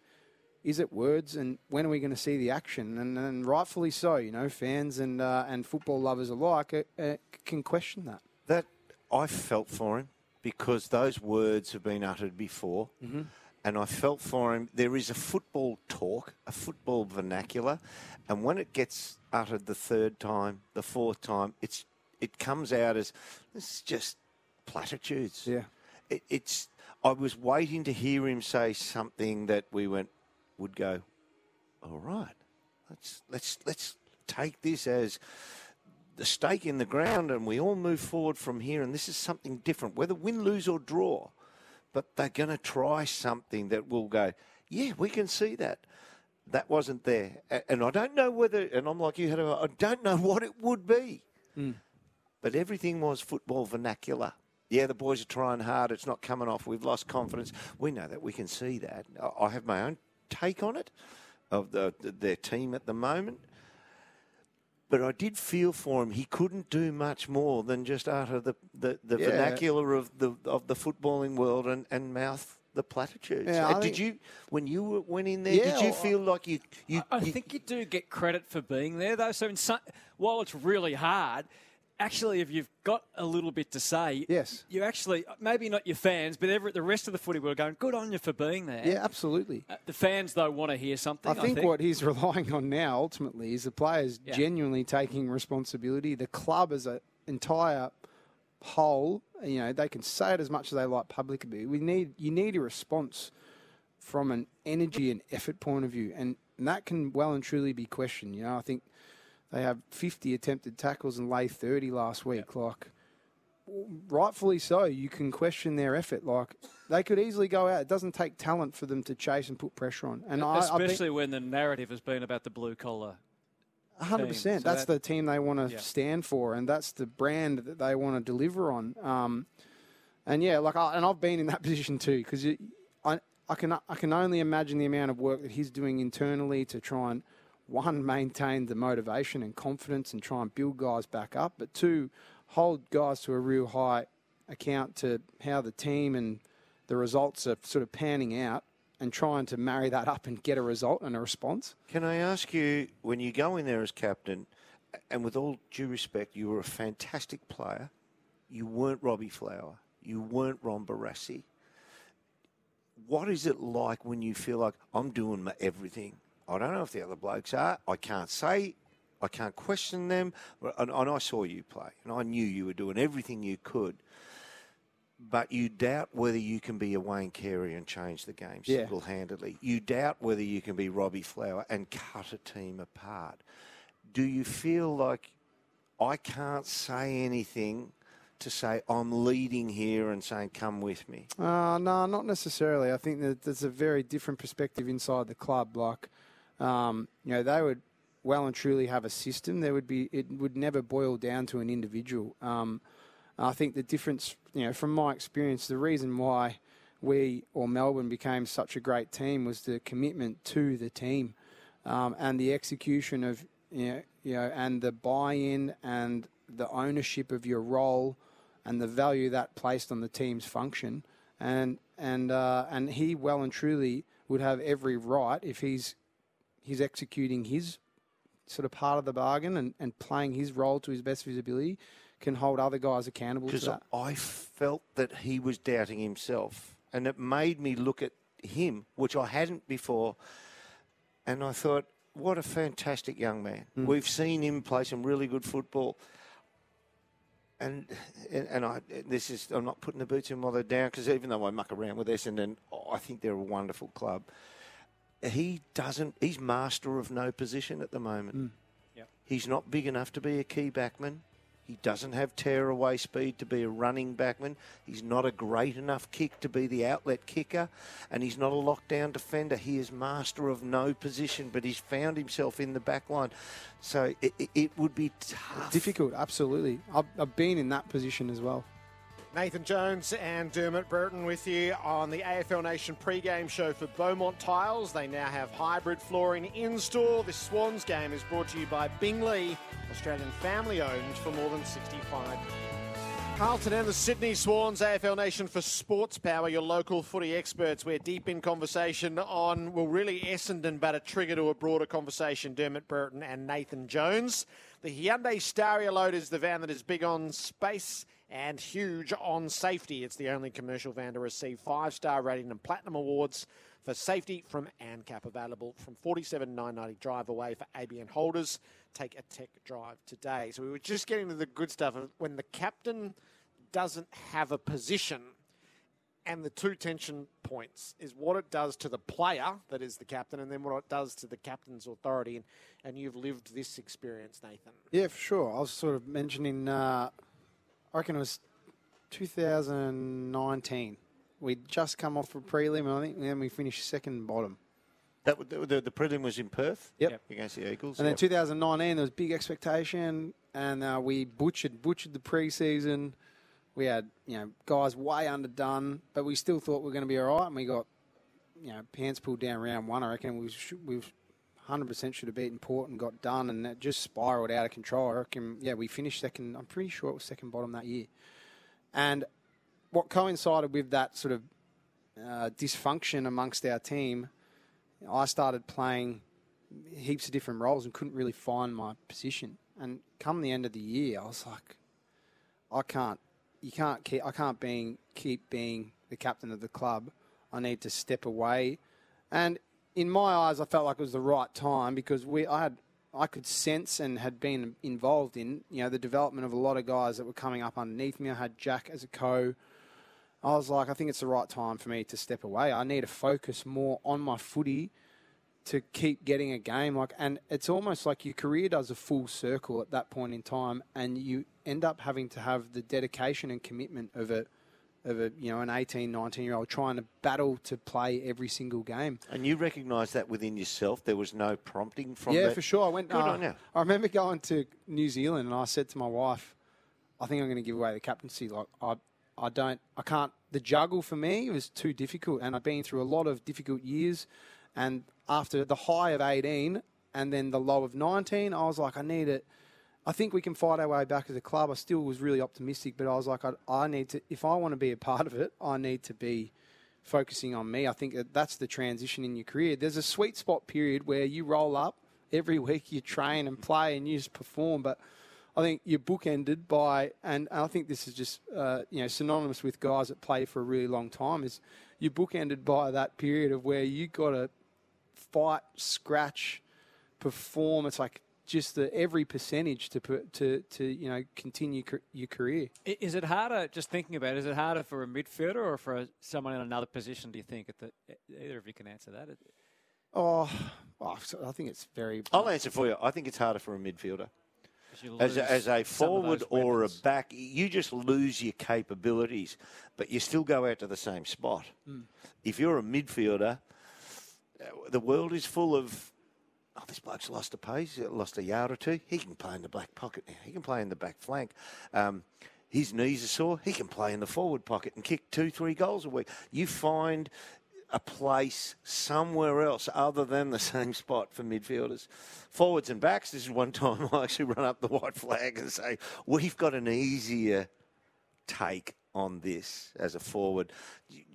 Is it words, and when are we going to see the action? And, and rightfully so, you know, fans and uh, and football lovers alike uh, uh, can question that. That I felt for him because those words have been uttered before. Mm-hmm. And I felt for him. There is a football talk, a football vernacular, and when it gets uttered the third time, the fourth time, it's it comes out as this is just platitudes. Yeah. It, it's. I was waiting to hear him say something that we went would go. All right, let's let's let's take this as the stake in the ground and we all move forward from here and this is something different whether win lose or draw but they're going to try something that will go yeah we can see that that wasn't there and i don't know whether and i'm like you had a, i don't know what it would be hmm. but everything was football vernacular yeah, the boys are trying hard. It's not coming off. We've lost confidence. We know that. We can see that. I- have my own take on it of the their team at the moment. But I did feel for him. He couldn't do much more than just utter the, the, the Yeah. vernacular of the of the footballing world and, and mouth the platitudes. Yeah, did think- you when you went in there? Yeah, did you well, feel like you you? I you- think you do get credit for being there, though. So, in some, while it's really hard, actually, if you've got a little bit to say, Yes. you actually maybe not your fans, but every, the rest of the footy world going, "Good on you for being there." Yeah, absolutely. Uh, the fans though want to hear something. I think, what he's relying on now ultimately is the players Yeah. genuinely taking responsibility. The club as an entire whole, you know, they can say it as much as they like publicly. We need you need a response from an energy and effort point of view, and, and that can well and truly be questioned. You know, I think they have 50 attempted tackles and lay 30 last week. Like, rightfully so, you can question their effort. Like, they could easily go out. It doesn't take talent for them to chase and put pressure on. And I, I especially when the narrative has been about the blue collar. hundred team. percent. So That's that- the team they want to Yeah. stand for, and that's the brand that they want to deliver on. Um, and yeah, like, I, and I've been in that position too because I, I can, I can only imagine the amount of work that he's doing internally to try and one maintain the motivation and confidence and try and build guys back up, but two hold guys to a real high account to how the team and the results are sort of panning out. And trying to marry that up and get a result and a response. Can I ask you, when you go in there as captain, and with all due respect, you were a fantastic player. You weren't Robbie Flower. You weren't Ron Barassi. What is it like when you feel like I'm doing my everything? I don't know if the other blokes are. I can't say. I can't question them. And, and I saw you play, and I knew you were doing everything you could. But you doubt whether you can be a Wayne Carey and change the game Yeah. single handedly. You doubt whether you can be Robbie Flower and cut a team apart. Do you feel like I can't say anything to say, I'm leading here and saying, come with me? Uh, no, not necessarily. I think that there's a very different perspective inside the club. Like, um, you know, they would well and truly have a system. There would be it would never boil down to an individual. Um, I think the difference, you know, from my experience, the reason why we or Melbourne became such a great team was the commitment to the team um, and the execution of you know, you know and the buy-in and the ownership of your role and the value that placed on the team's function and and uh, and he well and truly would have every right if he's he's executing his sort of part of the bargain and, and playing his role to his best visibility can hold other guys accountable Because. I felt that he was doubting himself, and it made me look at him, which I hadn't before, and I thought, what a fantastic young man. Mm. We've seen him play some really good football. And and and I this is I'm not putting the boots in while they're down because even though I muck around with Essendon, I think they're a wonderful club. He doesn't. He's master of no position at the moment. Mm. Yep. He's not big enough to be a key backman. He doesn't have tearaway speed to be a running backman. He's not a great enough kick to be the outlet kicker, and he's not a lockdown defender. He is master of no position, but he's found himself in the back line. So it, it, it would be tough. Difficult, absolutely. I've, I've been in that position as well. Nathan Jones and Dermott Brereton with you on the AFL Nation pre-game show for Beaumont Tiles. They now have hybrid flooring in store. This Swans game is brought to you by Bing Lee, Australian family owned for more than 65. years. Carlton and the Sydney Swans, AFL Nation for Sports Power, your local footy experts. We're deep in conversation on, well, really Essendon, but a trigger to a broader conversation. Dermott Brereton and Nathan Jones. The Hyundai Staria Load is the van that is big on space and huge on safety. It's the only commercial van to receive five star rating and platinum awards for safety from ANCAP. Available from 47,990 drive away for ABN holders. Take a tech drive today. So we were just getting to the good stuff. When the captain doesn't have a position, and the two tension points is what it does to the player that is the captain, and then what it does to the captain's authority. And, and you've lived this experience, Nathan. Yeah, for sure. I was sort of mentioning, uh, I reckon it was 2019. We'd just come off a prelim, I think, and then we finished second bottom. That the, the prelim was in Perth. Yep. Against the Eagles. And then Yep. 2019, there was big expectation, and uh, we butchered butchered the preseason. We had you know guys way underdone, but we still thought we were going to be all right, and we got you know pants pulled down round one. I reckon we sh- we 100% should have beaten Port and got done, and it just spiraled out of control. I reckon yeah we finished second. I'm pretty sure it was second bottom that year, and what coincided with that sort of uh, dysfunction amongst our team, I started playing heaps of different roles and couldn't really find my position. And come the end of the year, I was like, I can't, you can't keep, I can't being keep being the captain of the club. I need to step away. And in my eyes, I felt like it was the right time because we, I had, I could sense and had been involved in, you know, the development of a lot of guys that were coming up underneath me. I had Jack as a co. I was like, I think it's the right time for me to step away. I need to focus more on my footy to keep getting a game like and it's almost like your career does a full circle at that point in time and you end up having to have the dedication and commitment of a of a you know an 18 19 year old trying to battle to play every single game And you recognise that within yourself. There was no prompting from yeah that? for sure i went Good uh, on you. i remember going to new zealand and i said to my wife i think i'm going to give away the captaincy like i i don't i can't the juggle for me was too difficult and i've been through a lot of difficult years and after the high of 18 and then the low of 19 i was like i need it I think we can fight our way back as a club. I still was really optimistic, but I was like, I, I need to, if I want to be a part of it, I need to be focusing on me. I think that that's the transition in your career. There's a sweet spot period where you roll up every week, you train and play and you just perform, but I think you're bookended by, and I think this is just uh, you know synonymous with guys that play for a really long time. Is you're bookended by that period of where you got to fight, scratch, perform. It's like just the every percentage to put to to you know continue ca- your career. Is it harder, just thinking about it, is it harder for a midfielder or for a, someone in another position, do you think? At the, either of you can answer that. Oh, well, so I think it's very. I'll answer for you. I think it's harder for a midfielder. as a, as a forward or a back, you just lose your capabilities, but you still go out to the same spot. Mm. If you're a midfielder, uh, the world is full of. Oh, this bloke's lost a pace, lost a yard or two. He can play in the back pocket now. He can play in the back flank. Um, his knees are sore. He can play in the forward pocket and kick two, three goals a week. You find a place somewhere else other than the same spot for midfielders. Forwards and backs, this is one time I actually run up the white flag and say, we've got an easier take on this as a forward.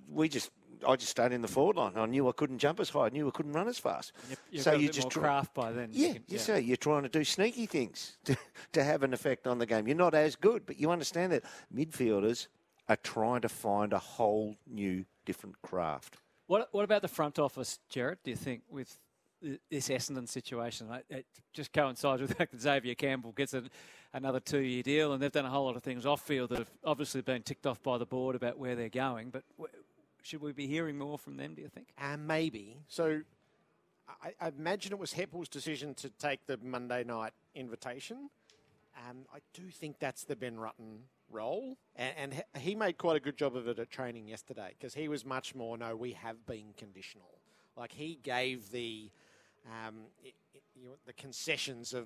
We just I just stayed in the mm. forward line. I knew I couldn't jump as high. I knew I couldn't run as fast. You've so you just try, craft by then. Yeah, you, can, yeah. say you're trying to do sneaky things to, to have an effect on the game. You're not as good, but you understand that midfielders are trying to find a whole new, different craft. What What about the front office, Gerard? Do you think with this Essendon situation, it just coincides with the fact that Xavier Campbell gets a, another two-year deal, and they've done a whole lot of things off field that have obviously been ticked off by the board about where they're going. But should we be hearing more from them? Do you think? Uh, maybe. So. I, I imagine it was Heppell's decision to take the Monday night invitation. Um, I do think that's the Ben Rutten role, and, and, he made quite a good job of it at training yesterday because he was much more no, we have been conditional. Like he gave the um, it, it, you know, the concessions of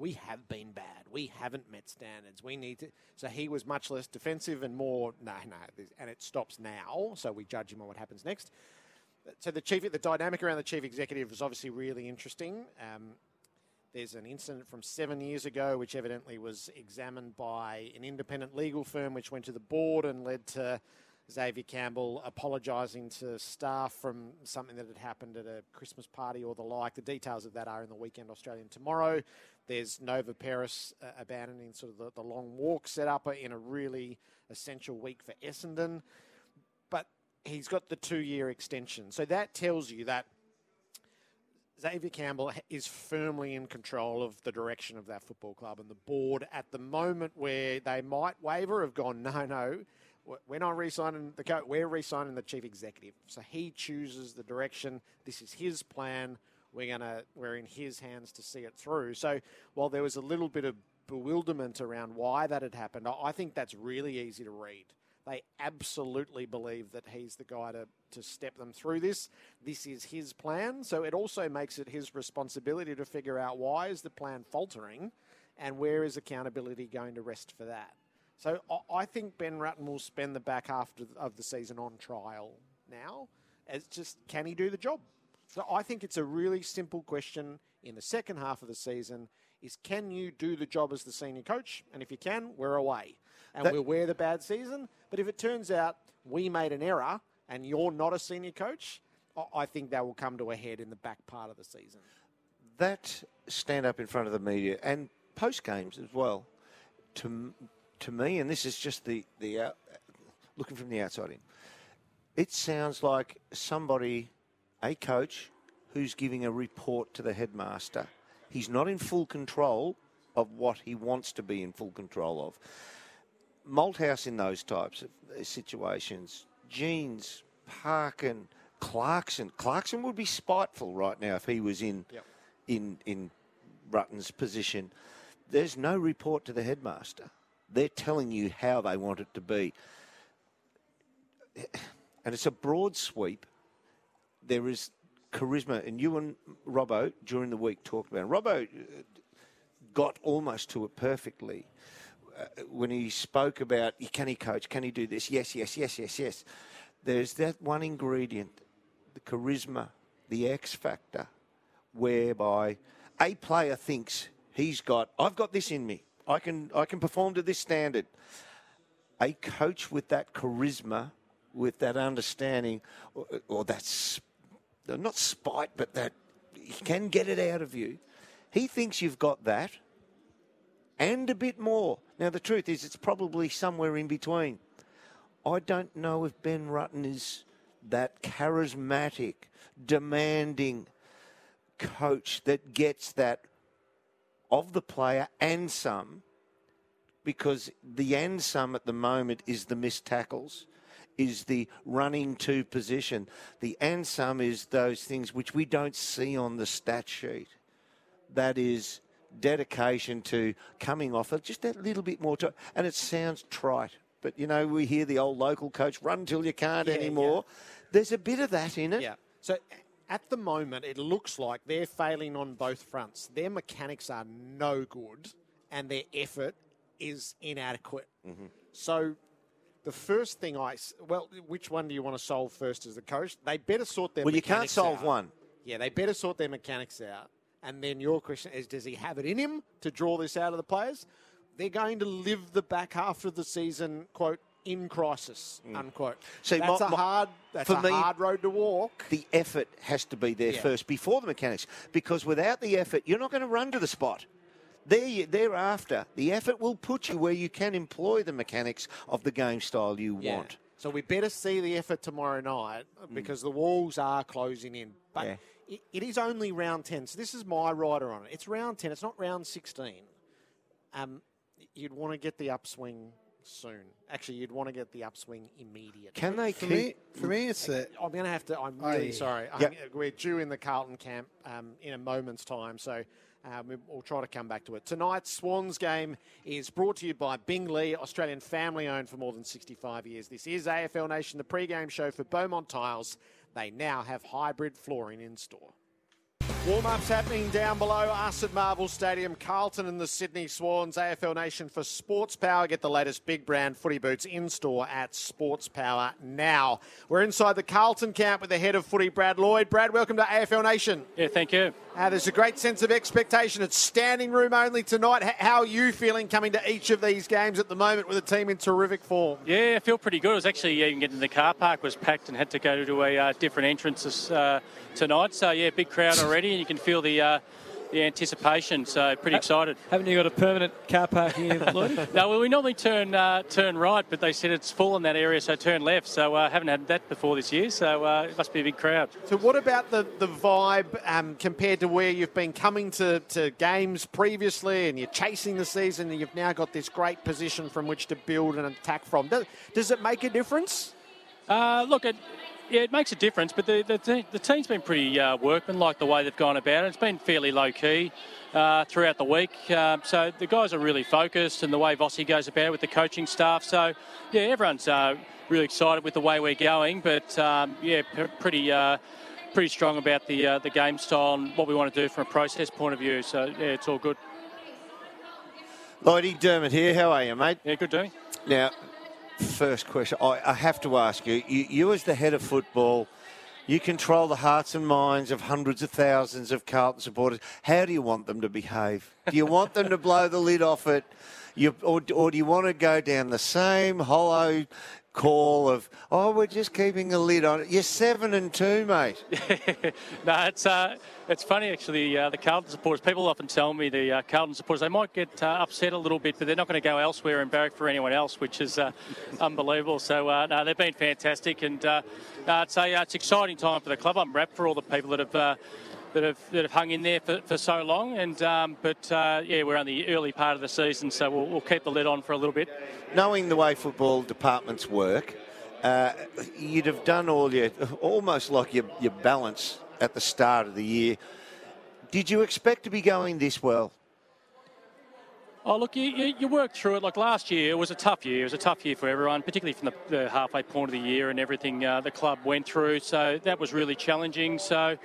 we have been bad, we haven't met standards, we need to. So he was much less defensive and more no, no, and it stops now. So we judge him on what happens next. So the chief, the dynamic around the chief executive is obviously really interesting. Um, there's an incident from seven years ago, which evidently was examined by an independent legal firm, which went to the board and led to Xavier Campbell apologising to staff from something that had happened at a Christmas party or the like. The details of that are in the Weekend Australian tomorrow. There's Nova Paris uh, abandoning sort of the, the long walk set up in a really essential week for Essendon. But he's got the two year extension. So that tells you that Xavier Campbell is firmly in control of the direction of that football club, and the board at the moment where they might waver have gone, no, no, we're not re-signing the coach. We're re-signing the chief executive. So he chooses the direction. This is his plan. We're gonna we're in his hands to see it through. So while there was a little bit of bewilderment around why that had happened, I think that's really easy to read. They absolutely believe that he's the guy to, to step them through this. This is his plan. So it also makes it his responsibility to figure out why is the plan faltering and where is accountability going to rest for that. So I think Ben Rutten will spend the back half of the season on trial now. It's just, can he do the job? So I think it's a really simple question in the second half of the season is can you do the job as the senior coach? And if you can, we're away and that, we'll wear the bad season. But if it turns out we made an error and you're not a senior coach, I think that will come to a head in the back part of the season. That stand up in front of the media and post games as well, to to me, and this is just the the uh, looking from the outside in, it sounds like somebody, a coach, who's giving a report to the headmaster. He's not in full control of what he wants to be in full control of. Malthouse in those types of uh, situations. Jeans, Parkin, Clarkson. Clarkson would be spiteful right now if he was in yep. in in Rutten's position. There's no report to the headmaster. They're telling you how they want it to be. And it's a broad sweep. There is charisma, and you and Robbo during the week talked about it. Robbo uh, got almost to it perfectly uh, when he spoke about can he coach, can he do this? Yes, yes, yes, yes, yes. There's that one ingredient, the charisma, the X factor, whereby a player thinks he's got, I've got this in me. I can, I can perform to this standard. A coach with that charisma, with that understanding, or, or that's not spite, but that he can get it out of you. He thinks you've got that and a bit more. Now, the truth is, it's probably somewhere in between. I don't know if Ben Rutten is that charismatic, demanding coach that gets that of the player and some, because the and some at the moment is the missed tackles, is the running to position. The and some is those things which we don't see on the stat sheet. That is dedication to coming off it, just that little bit more time. And it sounds trite, but you know, we hear the old local coach run till you can't Yeah, anymore. There's a bit of that in it. Yeah. So at the moment, it looks like they're failing on both fronts. Their mechanics are no good, and their effort is inadequate. Mm-hmm. So the first thing I well, which one do you want to solve first as the coach? They better sort their. Mechanics out. Well, you can't solve out. one. Yeah, they better sort their mechanics out. And then your question is, does he have it in him to draw this out of the players? They're going to live the back half of the season, quote, in crisis, unquote. Mm. See, that's my- a hard, that's for a me- hard road to walk. The effort has to be there Yeah. first before the mechanics, because without the effort, you're not going to run to the spot. There, you- thereafter, the effort will put you where you can employ the mechanics of the game style you Yeah. want. So we better see the effort tomorrow night because the walls are closing in. But Mm. Yeah. it, it is only round 10. So this is my rider on it. It's round 10. It's not round 16. Um, you'd want to get the upswing soon. Actually, you'd want to get the upswing immediately. Can they For keep? me, for me, it's a, I'm going to have to. I'm Aye. really sorry. I'm- we're due in the Carlton camp um, in a moment's time, so Uh, we- we'll try to come back to it. Tonight's Swans game is brought to you by Bing Lee, Australian family owned for more than 65 years. This is AFL Nation, the pre-game show for Beaumont Tiles. They now have hybrid flooring in store. Warm-ups happening down below us at Marvel Stadium. Carlton and the Sydney Swans. AFL Nation for Sports Power. Get the latest big brand footy boots in store at Sports Power now. We're inside the Carlton camp with the head of footy, Brad Lloyd. Brad, welcome to AFL Nation. Yeah, thank you. Uh, there's a great sense of expectation. It's standing room only tonight. H- how are you feeling coming to each of these games at the moment with a team in terrific form? Yeah, I feel pretty good. I was actually even getting in the car park was packed and had to go to a uh, different entrances uh, tonight. So yeah, big crowd already, you can feel the uh, the anticipation. So pretty excited. Haven't you got a permanent car park here, Lloyd? No, well, we normally turn uh, turn right, but they said it's full in that area, so turn left. So I uh, haven't had that before this year. So uh, it must be a big crowd. So, what about the, the vibe um, compared to where you've been coming to, to games previously and you're chasing the season and you've now got this great position from which to build and attack from? Does, does it make a difference? Uh, look, it, yeah, it makes a difference, but the, the, the team's been pretty uh, workmanlike the way they've gone about it. It's been fairly low key uh, throughout the week. Um, so the guys are really focused and the way Vossi goes about it with the coaching staff. So, yeah, everyone's uh, really excited with the way we're going, but um, yeah, p- pretty. Uh, Pretty strong about the uh, the game style and what we want to do from a process point of view. So yeah, it's all good. Lloydie Dermot here. How are you, mate? Yeah, good doing. Now, first question. I, I have to ask you, you, you as the head of football, you control the hearts and minds of hundreds of thousands of Carlton supporters. How do you want them to behave? Do you want them to blow the lid off it? You, or, or do you want to go down the same hollow call of, oh, we're just keeping a lid on it? You're seven and two, mate. no, it's uh, it's funny actually. Uh, the Carlton supporters, people often tell me the uh, Carlton supporters they might get uh, upset a little bit, but they're not going to go elsewhere and barrack for anyone else, which is uh, unbelievable. So uh, no, they've been fantastic, and it's a, it's exciting time for the club. I'm rapt for all the people that have. That have, that have hung in there for, for so long, and um, but uh, yeah, we're on the early part of the season, so we'll, we'll keep the lid on for a little bit. Knowing the way football departments work, uh, you'd have done all your almost like your, your balance at the start of the year. Did you expect to be going this well? Oh, look, you, you, you work through it. Like last year, it was a tough year. It was a tough year for everyone, particularly from the, the halfway point of the year and everything uh, the club went through. So that was really challenging. So,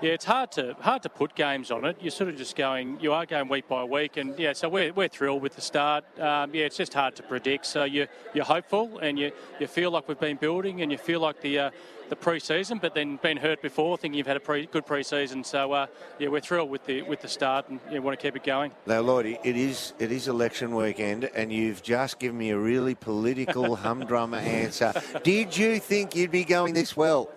yeah, it's hard to hard to put games on it. You're sort of just going, you are going week by week, and yeah, so we're, we're thrilled with the start. Um, yeah, it's just hard to predict. So you you're hopeful, and you, you feel like we've been building, and you feel like the uh, the pre-season, but then been hurt before, thinking you've had a pre- good pre-season. So uh, yeah, we're thrilled with the with the start, and yeah, want to keep it going. Now, Lloyd, it is it is election weekend, and you've just given me a really political humdrum answer. Did you think you'd be going this well?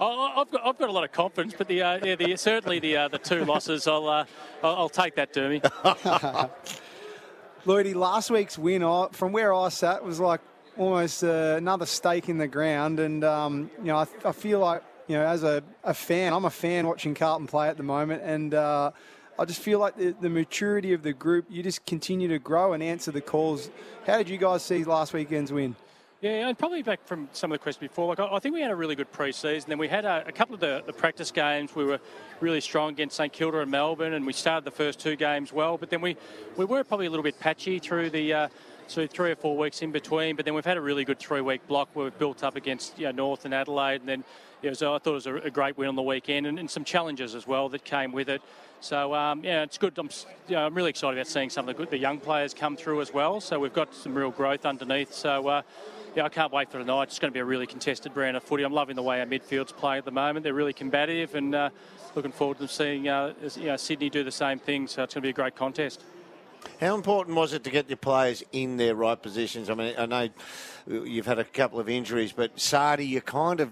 Oh, I've got, I've got a lot of confidence, but the, uh, yeah, the certainly the uh, the two losses, I'll uh, I'll, I'll take that, Dermy. Lloydie, last week's win, I, from where I sat, was like almost uh, another stake in the ground. And, um, you know, I, I feel like, you know, as a, a fan, I'm a fan watching Carlton play at the moment. And uh, I just feel like the, the maturity of the group, you just continue to grow and answer the calls. How did you guys see last weekend's win? Yeah, and probably back from some of the questions before. Like, I think we had a really good pre-season. Then we had a, a couple of the, the, practice games. We were really strong against St Kilda and Melbourne, and we started the first two games well. But then we, we were probably a little bit patchy through the uh, so three or four weeks in between. But then we've had a really good three-week block where we've built up against you know, North and Adelaide, and then I thought it was a, a great win on the weekend, and, and, some challenges as well that came with it. So um, yeah, it's good. I'm, I'm really excited about seeing some of the good, the young players come through as well. So we've got some real growth underneath. So. Uh, yeah, I can't wait for tonight. It's going to be a really contested brand of footy. I'm loving the way our midfield's playing at the moment. They're really combative, and uh, looking forward to seeing uh, you know, Sydney do the same thing. So it's going to be a great contest. How important was it to get your players in their right positions? I mean, I know you've had a couple of injuries, but Sardi, you kind of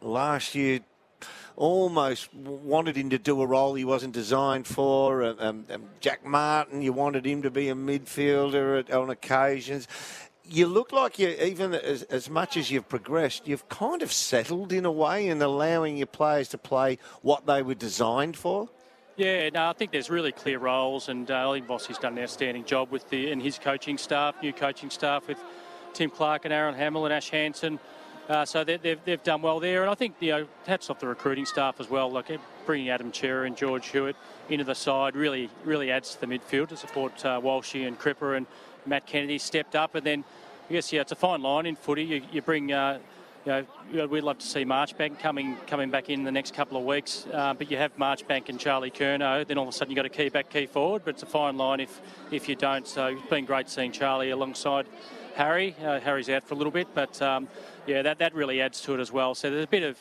last year almost wanted him to do a role he wasn't designed for. Um, um, Jack Martin, you wanted him to be a midfielder at, on occasions you look like you, even as, as much as you've progressed, you've kind of settled in a way in allowing your players to play what they were designed for. Yeah, no, I think there's really clear roles, and uh, I think Vossi's done an outstanding job with the and his coaching staff, new coaching staff with Tim Clark and Aaron Hamill and Ash Hansen. Uh, so they, they've, they've done well there, and I think you know hats off the recruiting staff as well. Like bringing Adam Cerra and George Hewitt into the side really really adds to the midfield to support uh, Walshy and Cripper and Matt Kennedy stepped up, and then I guess yeah, it's a fine line in footy. You, you bring. Uh, you know, we'd love to see Marchbank coming coming back in the next couple of weeks, uh, but you have Marchbank and Charlie Curnow. Then all of a sudden you've got a key back, key forward. But it's a fine line if if you don't. So it's been great seeing Charlie alongside Harry. Uh, Harry's out for a little bit, but um, yeah, that that really adds to it as well. So there's a bit of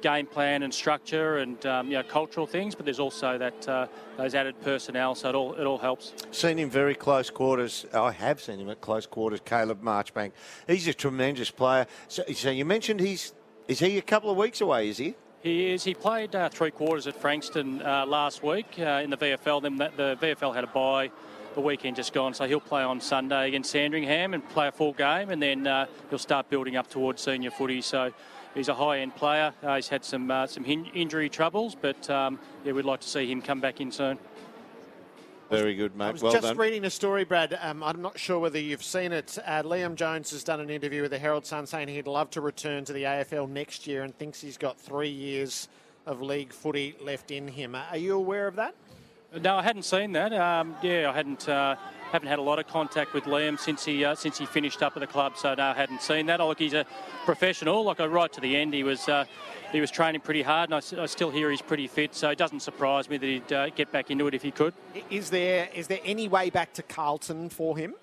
game plan and structure and um, you know, cultural things, but there's also that uh, those added personnel, so it all it all helps. Seen him very close quarters. I have seen him at close quarters. Caleb Marchbank, he's a tremendous player. So, so you mentioned he's is he a couple of weeks away? Is he? He is. He played uh, three quarters at Frankston uh, last week uh, in the VFL. Then the VFL had a bye the weekend just gone, so he'll play on Sunday against Sandringham and play a full game, and then uh, he'll start building up towards senior footy. So he's a high-end player. Uh, he's had some uh, some hin- injury troubles, but um, yeah, we'd like to see him come back in soon. Very good, mate. I was well just done. reading a story, Brad. Um, I'm not sure whether you've seen it. Uh, Liam Jones has done an interview with the Herald Sun saying he'd love to return to the AFL next year and thinks he's got three years of league footy left in him. Are you aware of that? No, I hadn't seen that. Um, yeah, I hadn't. Uh, haven't had a lot of contact with Liam since he uh, since he finished up at the club, so no, I hadn't seen that. Oh, look, he's a professional. Like right to the end, he was uh, he was training pretty hard, and I, I, still hear he's pretty fit. So it doesn't surprise me that he'd uh, get back into it if he could. Is there is there any way back to Carlton for him?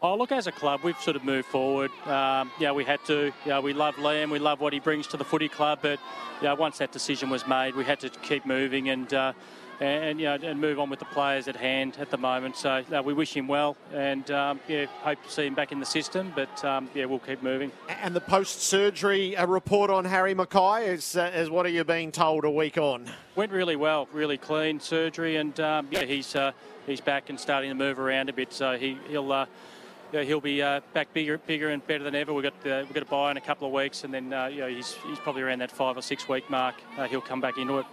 Oh, look, as a club, we've sort of moved forward. Um, yeah, we had to. Yeah, we love Liam. We love what he brings to the footy club. But yeah, once that decision was made, we had to keep moving and uh, and, you know, and move on with the players at hand at the moment. So uh, we wish him well, and um, yeah, hope to see him back in the system. But um, yeah, we'll keep moving. And the post-surgery uh, report on Harry McKay is, uh, is what are you being told a week on? Went really well, really clean surgery, and um, yeah, he's uh, he's back and starting to move around a bit. So he he'll. Uh, yeah, he'll be uh, back bigger, bigger and better than ever. We've got uh, we've got a bye in a couple of weeks, and then uh, you know, he's he's probably around that five or six week mark. Uh, he'll come back into it.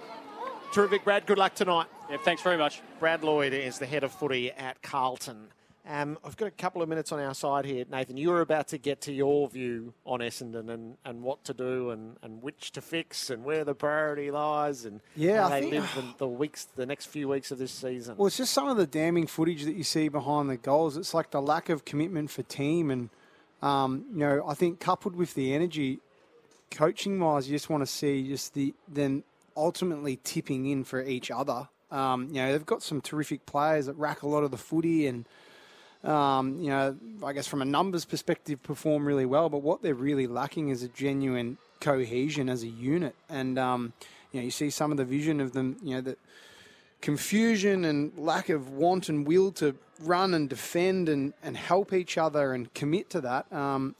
Terrific, Brad. Good luck tonight. Yeah, thanks very much. Brad Lloyd is the head of footy at Carlton. Um, I've got a couple of minutes on our side here, Nathan. You were about to get to your view on Essendon and, and what to do and, and which to fix and where the priority lies and yeah, how I they think, live the, the weeks, the next few weeks of this season. Well, it's just some of the damning footage that you see behind the goals. It's like the lack of commitment for team, and um, you know, I think coupled with the energy, coaching wise, you just want to see just the then ultimately tipping in for each other. Um, you know, they've got some terrific players that rack a lot of the footy and, um, you know, I guess from a numbers perspective, perform really well. But what they're really lacking is a genuine cohesion as a unit. And, um, you know, you see some of the vision of them, you know, that confusion and lack of want and will to run and defend and, and help each other and commit to that. Um,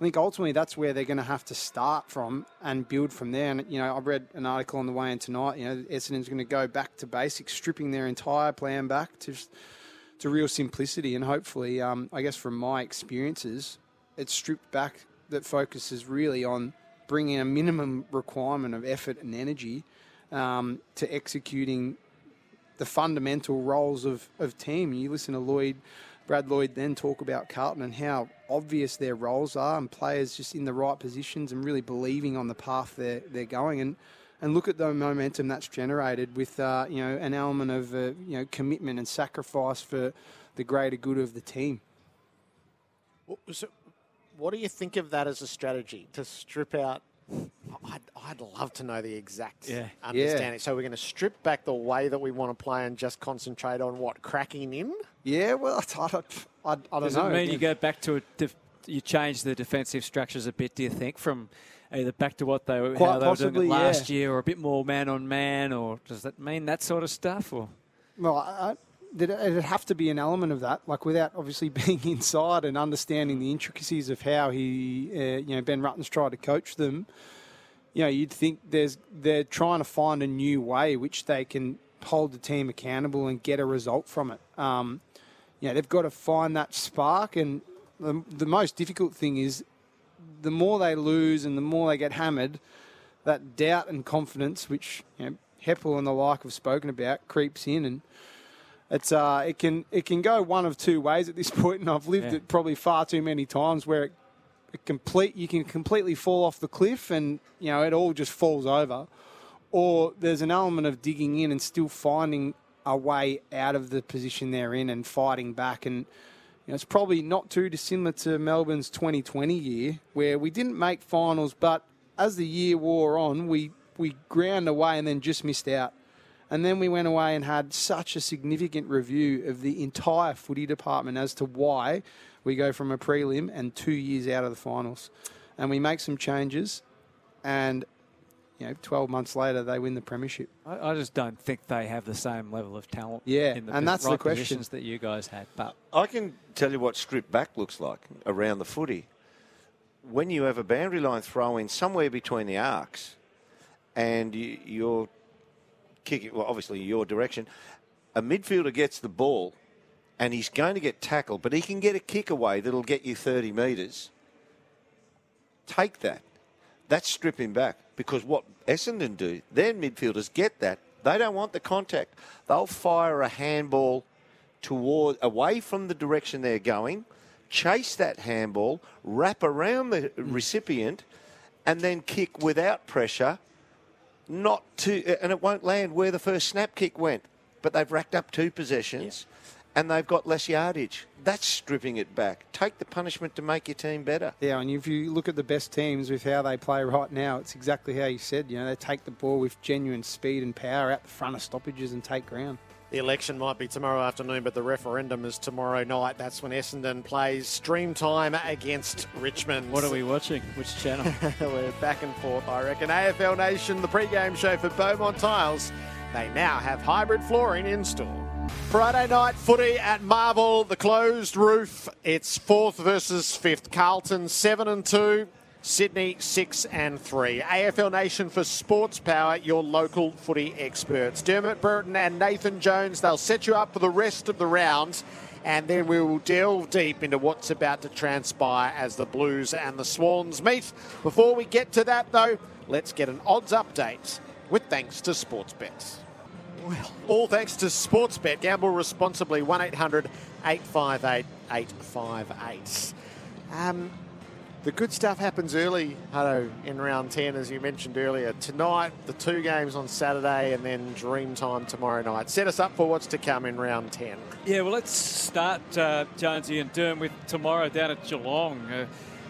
I think ultimately that's where they're going to have to start from and build from there. And you know, I read an article on the way in tonight. You know, Essendon's going to go back to basics, stripping their entire plan back to to real simplicity, and hopefully, um, I guess from my experiences, it's stripped back that focuses really on bringing a minimum requirement of effort and energy um, to executing the fundamental roles of, of team. You listen to Lloyd Brad Lloyd then talk about Carlton and how obvious their roles are and players just in the right positions and really believing on the path they're, they're going. And, and look at the momentum that's generated with uh, you know an element of uh, you know commitment and sacrifice for the greater good of the team. So, what do you think of that as a strategy to strip out? I'd, I'd love to know the exact Yeah. understanding. Yeah. So we're going to strip back the way that we want to play and just concentrate on what cracking in. Yeah, well, I don't, I, I don't Does know. it mean you go back to a def- you change the defensive structures a bit? Do you think from either back to what they were, Quite how they were doing it last yeah. year, or a bit more man on man, or does that mean that sort of stuff? Or Well, I, it'd have to be an element of that, like without obviously being inside and understanding the intricacies of how he, uh, you know, Ben Rutten's tried to coach them. You know, you'd think there's they're trying to find a new way which they can hold the team accountable and get a result from it. Um, you know, they've got to find that spark, and the, the most difficult thing is the more they lose and the more they get hammered, that doubt and confidence, which you know, Heppell and the like have spoken about, creeps in, and it's uh, it can it can go one of two ways at this point, and I've lived Yeah. it probably far too many times where it, it complete you can completely fall off the cliff, and you know it all just falls over, or there's an element of digging in and still finding a way out of the position they're in and fighting back and. You know, it's probably not too dissimilar to Melbourne's 2020 year, where we didn't make finals, but as the year wore on, we, we ground away and then just missed out. And then we went away and had such a significant review of the entire footy department as to why we go from a prelim and two years out of the finals. And we make some changes, and you know, 12 months later, they win the premiership. I, I just don't think they have the same level of talent. Yeah, in the and that's the right question. positions that you guys had. But I can tell you what strip back looks like around the footy. When you have a boundary line throw in somewhere between the arcs and you, you're kicking, well, obviously your direction, a midfielder gets the ball and he's going to get tackled, but he can get a kick away that'll get you 30 metres. Take that. That's stripping back because what Essendon do, their midfielders get that. They don't want the contact. They'll fire a handball toward away from the direction they're going, chase that handball, wrap around the mm. recipient, and then kick without pressure, not to, uh, and it won't land where the first snap kick went. But they've racked up two possessions, and they've got less yardage. That's stripping it back. Take the punishment to make your team better. Yeah, and if you look at the best teams with how they play right now, it's exactly how you said. You know, they take the ball with genuine speed and power out the front of stoppages and take ground. The election might be tomorrow afternoon, but the referendum is tomorrow night. That's when Essendon plays Dreamtime against Richmond. what are we watching? Which channel? We're back and forth, I reckon. AFL Nation, the pre-game show for Beaumont Tiles. They now have hybrid flooring in store. Friday night footy at Marvel, the closed roof. It's fourth versus fifth. Carlton seven and two. Sydney six and three. AFL Nation for Sports Power, your local footy experts. Dermott Brereton and Nathan Jones, they'll set you up for the rest of the rounds. And then we will delve deep into what's about to transpire as the Blues and the Swans meet. Before we get to that, though, let's get an odds update with thanks to Sportsbet. Well, all thanks to Sportsbet. Gamble responsibly. 1 800 858 858. Um, the good stuff happens early, Hutto, in round 10, as you mentioned earlier. Tonight, the two games on Saturday, and then Dreamtime tomorrow night. Set us up for what's to come in round 10. Yeah, well, let's start, uh, Jonesy and Derm, with tomorrow down at Geelong. Uh,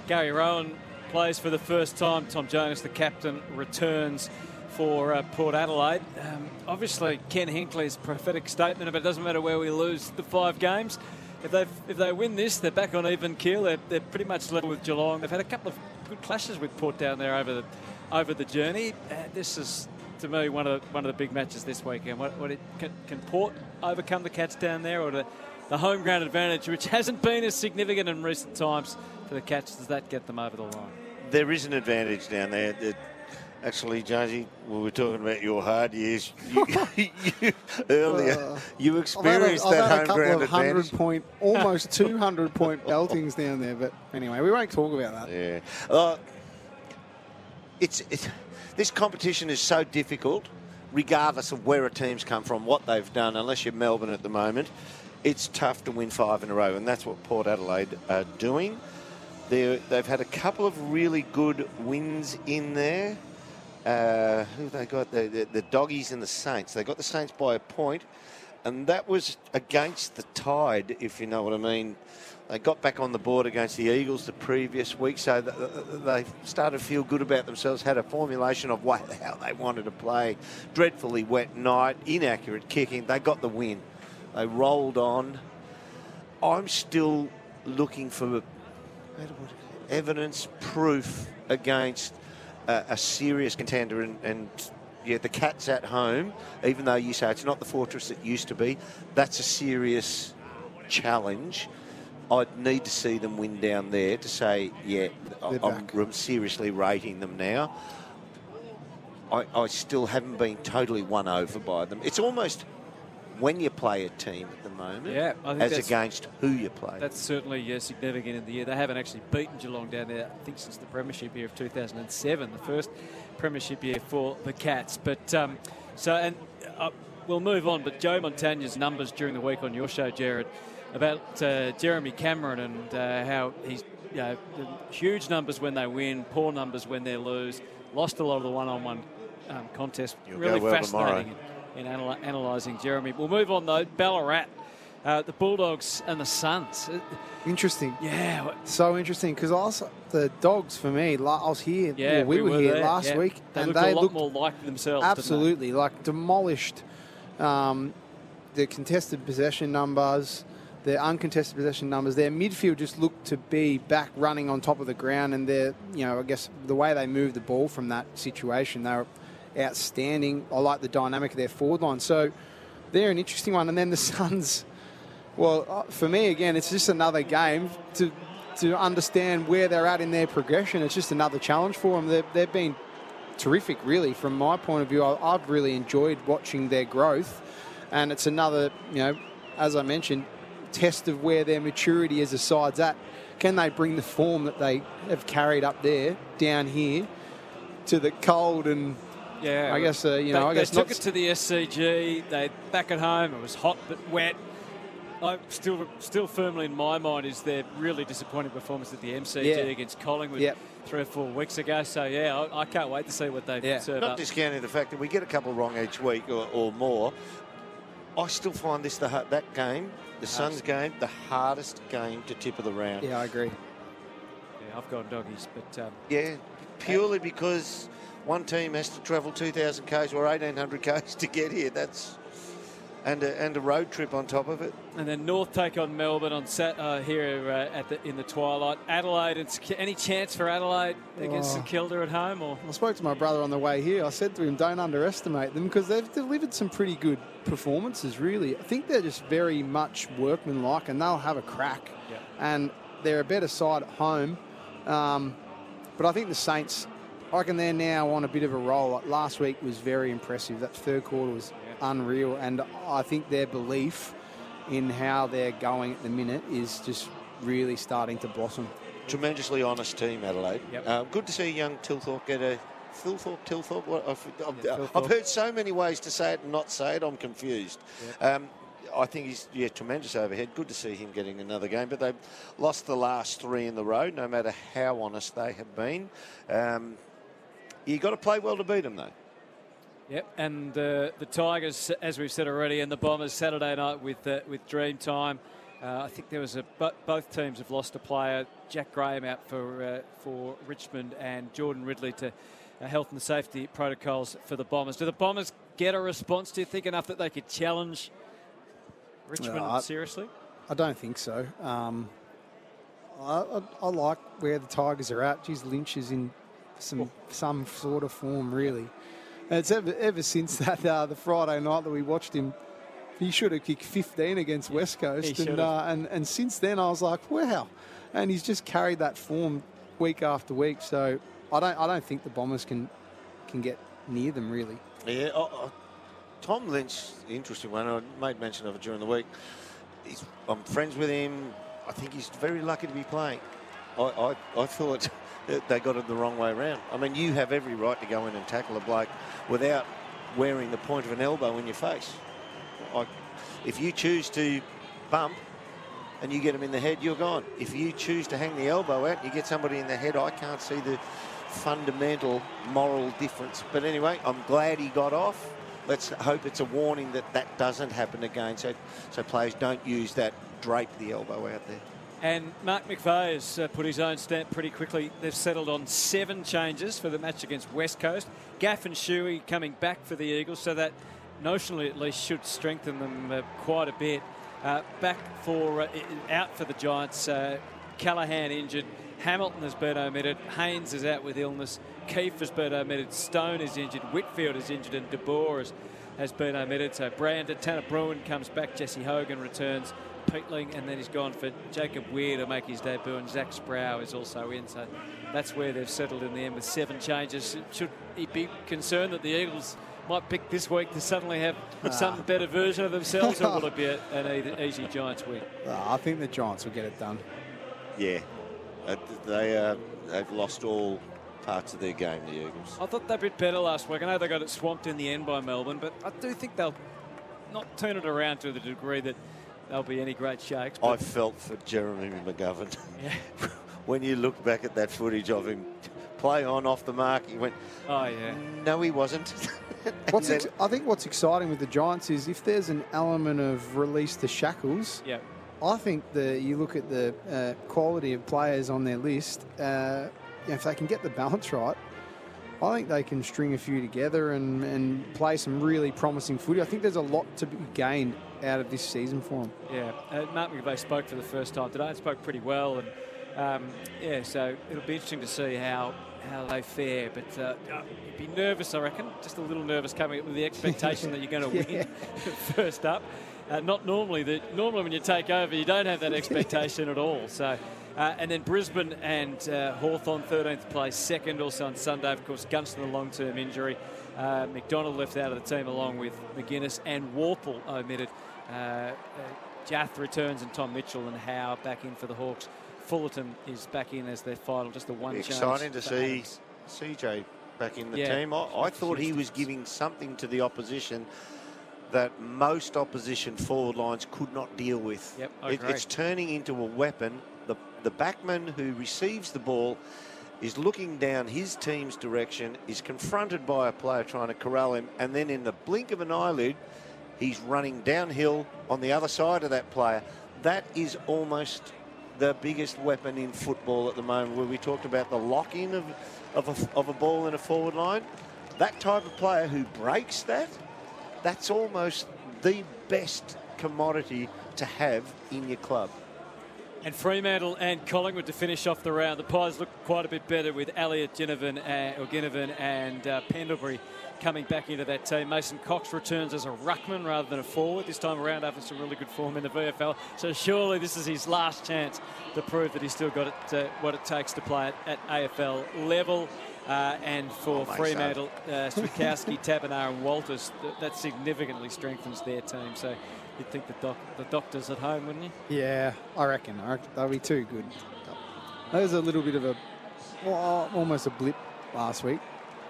Gary Rohan plays for the first time. Tom Jonas, the captain, returns for uh, Port Adelaide. Um, obviously, Ken Hinkley's prophetic statement about it doesn't matter where we lose the five games. If they if they win this, they're back on even keel. They're, they're pretty much level with Geelong. They've had a couple of good clashes with Port down there over the over the journey. Uh, this is to me one of the, one of the big matches this weekend. What, what it, can, can Port overcome the Cats down there, or the, the home ground advantage, which hasn't been as significant in recent times for the Cats, does that get them over the line? There is an advantage down there. Actually, Jonesy, we were talking about your hard years. You, you, earlier, Uh, you experienced I've had a, that I've had home a couple ground of hundred advantage. point, almost two hundred point beltings down there. But anyway, we won't talk about that. Yeah. Uh, it's, it's this competition is so difficult, regardless of where a team's come from, what they've done. Unless you're Melbourne at the moment, it's tough to win five in a row, and that's what Port Adelaide are doing. They're, they've had a couple of really good wins in there. Uh, who they got? The, the, the Doggies and the Saints. They got the Saints by a point, and that was against the tide, if you know what I mean. They got back on the board against the Eagles the previous week, so they started to feel good about themselves, had a formulation of what, how they wanted to play. Dreadfully wet night, inaccurate kicking. They got the win. They rolled on. I'm still looking for evidence, proof against a, a serious contender, and, and yeah, the Cats at home, even though you say it's not the fortress it used to be, that's a serious challenge. I'd need to see them win down there to say, yeah, I'm, I'm seriously rating them now. I, I, still haven't been totally won over by them. It's almost when you play a team moment yeah, as against who you play. That's certainly uh, significant in the year. They haven't actually beaten Geelong down there, I think, since the Premiership year of 2007, the first Premiership year for the Cats. But um, so, and uh, we'll move on. But Joe Montagna's numbers during the week on your show, Gerard, about uh, Jeremy Cameron and uh, how he's you know, huge numbers when they win, poor numbers when they lose. Lost a lot of the one-on-one um, contest. You'll really well fascinating in, in analysing Jeremy. We'll move on though. Ballarat. Uh, the Bulldogs and the Suns. Uh, interesting. Yeah. So interesting because also the Dogs for me, I was here. Yeah, we, we were, here there, last yeah. week, they and looked they a lot looked more like themselves. absolutely like demolished um, the contested possession numbers, their uncontested possession numbers. Their midfield just looked to be back running on top of the ground, and their you know I guess the way they moved the ball from that situation, they were outstanding. I like the dynamic of their forward line. So they're an interesting one. And then the Suns, well, uh, for me, again, it's just another game to to understand where they're at in their progression. It's just another challenge for them. They've, they've been terrific, really, from my point of view. I, I've really enjoyed watching their growth. And it's another, you know, as I mentioned, test of where their maturity as a side's at. Can they bring the form that they have carried up there down here to the cold and yeah, I guess uh, you know. they, I guess they took it to the SCG. They back at home. It was hot but wet. I still, still firmly in my mind is their really disappointing performance at the MCG Yeah. against Collingwood Yep. three or four weeks ago. So yeah, I, I can't wait to see what they Yeah. serve Not up. discounting the fact that we get a couple wrong each week or, or more. I still find this the that game, the Suns game, the hardest game to tip of the round. Yeah, I agree. Yeah, I've gone doggies, but um, Yeah, purely because one team has to travel 2,000 k's or 1,800 k's to get here. That's and a, and a road trip on top of it. and then North take on Melbourne on sat uh, here uh, at the in the twilight. Adelaide, and any chance for Adelaide against Oh. St Kilda at home or? I spoke to my brother on the way here. I said to him, don't underestimate them because they've delivered some pretty good performances, really. I think they're just very much workmanlike and they'll have a crack. Yeah. And they're a better side at home. Um, but I think the Saints, I reckon they're now on a bit of a roll. Like last week was very impressive. That third quarter was unreal. And I think their belief in how they're going at the minute is just really starting to blossom. Tremendously honest team, Adelaide. Yep. Uh, good to see young Tilthorpe get a. Philthorpe, Tilthorpe. What, I've, I've, Yeah, I've heard so many ways to say it and not say it. I'm confused. Um, I think he's yeah tremendous overhead. Good to see him getting another game, but they've lost the last three in the row. No matter how honest they have been, um, you got to play well to beat them, though. Yep, and uh, the Tigers, as we've said already, and the Bombers Saturday night with uh, with Dreamtime. Uh, I think there was a bo- both teams have lost a player. Jack Graham out for uh, for Richmond and Jordan Ridley to uh, health and safety protocols for the Bombers. Do the Bombers get a response? Do you think enough that they could challenge Richmond I- seriously? I don't think so. Um, I, I, I like where the Tigers are at. Geez, Lynch is in some some sort of form, really. And it's ever, ever since that uh, the Friday night that we watched him, he should have kicked 15 against West Coast, He and, uh, and and since then I was like, wow, and he's just carried that form week after week. So I don't I don't think the Bombers can can get near them really. Yeah, oh, oh, Tom Lynch, interesting one. I made mention of it during the week. He's, I'm friends with him. I think he's very lucky to be playing. I, I, I thought that they got it the wrong way around. I mean, you have every right to go in and tackle a bloke without wearing the point of an elbow in your face. I, if you choose to bump and you get him in the head, you're gone. If you choose to hang the elbow out and you get somebody in the head, I can't see the fundamental moral difference. But anyway, I'm glad he got off. Let's hope it's a warning that that doesn't happen again. So, so players don't use that drape the elbow out there. And Mark McVeigh has uh, put his own stamp pretty quickly. They've settled on seven changes for the match against West Coast. Gaff and Shuey coming back for the Eagles, so that notionally at least should strengthen them uh, quite a bit. Uh, back for uh, out for the Giants. Uh, Callaghan injured. Hamilton has been omitted. Haynes is out with illness. Keefe has been omitted. Stone is injured. Whitfield is injured, and De Boer has, been omitted. So Brandon Tanner Bruhn comes back. Jesse Hogan returns. Peatling, and then he's gone for Jacob Wehr to make his debut, and Zach Sproule is also in. So that's where they've settled in the end with seven changes. Should he be concerned that the Eagles might pick this week to suddenly have ah. some better version of themselves, or will it be a, an easy Giants win? I think the Giants will get it done. Yeah, uh, they uh, they've lost all parts of their game, the Eagles. I thought they were a bit better last week. I know they got it swamped in the end by Melbourne, but I do think they'll not turn it around to the degree that they'll be any great shakes. I felt for Jeremy McGovern. Yeah. when you look back at that footage of him play on off the mark, he went, Oh, yeah. No, he wasn't. what's ex- I think what's exciting with the Giants is if there's an element of release the shackles. Yeah. I think that you look at the uh, quality of players on their list. Uh, if they can get the balance right, I think they can string a few together and, and play some really promising footy. I think there's a lot to be gained out of this season for them. Yeah, uh, Mark McVeigh spoke for the first time today and spoke pretty well. And um, yeah, so it'll be interesting to see how how they fare. But uh, you'd be nervous, I reckon, just a little nervous coming up with the expectation that you're going to win first up. Uh, not normally. The, normally, when you take over, you don't have that expectation at all. So, uh, and then Brisbane and uh, Hawthorn, 13th place, second. Also on Sunday, of course, Gunston, a long-term injury. Uh, McDonald left out of the team along with McGuinness and Worpel omitted. Uh, uh, Jiath returns and Tom Mitchell and Howe back in for the Hawks. Fullerton is back in as their final, just a one Exciting to see CJ back in the yeah, team. I, I thought he was giving something to the opposition that most opposition forward lines could not deal with. Yep, it, it's turning into a weapon. The, the backman who receives the ball is looking down his team's direction, is confronted by a player trying to corral him, and then in the blink of an eyelid, he's running downhill on the other side of that player. That is almost the biggest weapon in football at the moment, where we talked about the lock-in of, of, a, of a ball in a forward line. That type of player who breaks that, that's almost the best commodity to have in your club. And Fremantle and Collingwood to finish off the round. The Pies look quite a bit better with Elliott Ginnivan, uh, or Ginnivan and uh, Pendlebury coming back into that team. Mason Cox returns as a ruckman rather than a forward this time around after some really good form in the VFL. So surely this is his last chance to prove that he's still got it, uh, what it takes to play at, at AFL level. Uh, and for oh, Fremantle, uh, Switkowski, Taberner and Walters, th- that significantly strengthens their team. So you'd think the, doc- the Dockers at home, wouldn't you? Yeah, I reckon. I reckon they'll be too good. That was a little bit of a, well, almost a blip last week.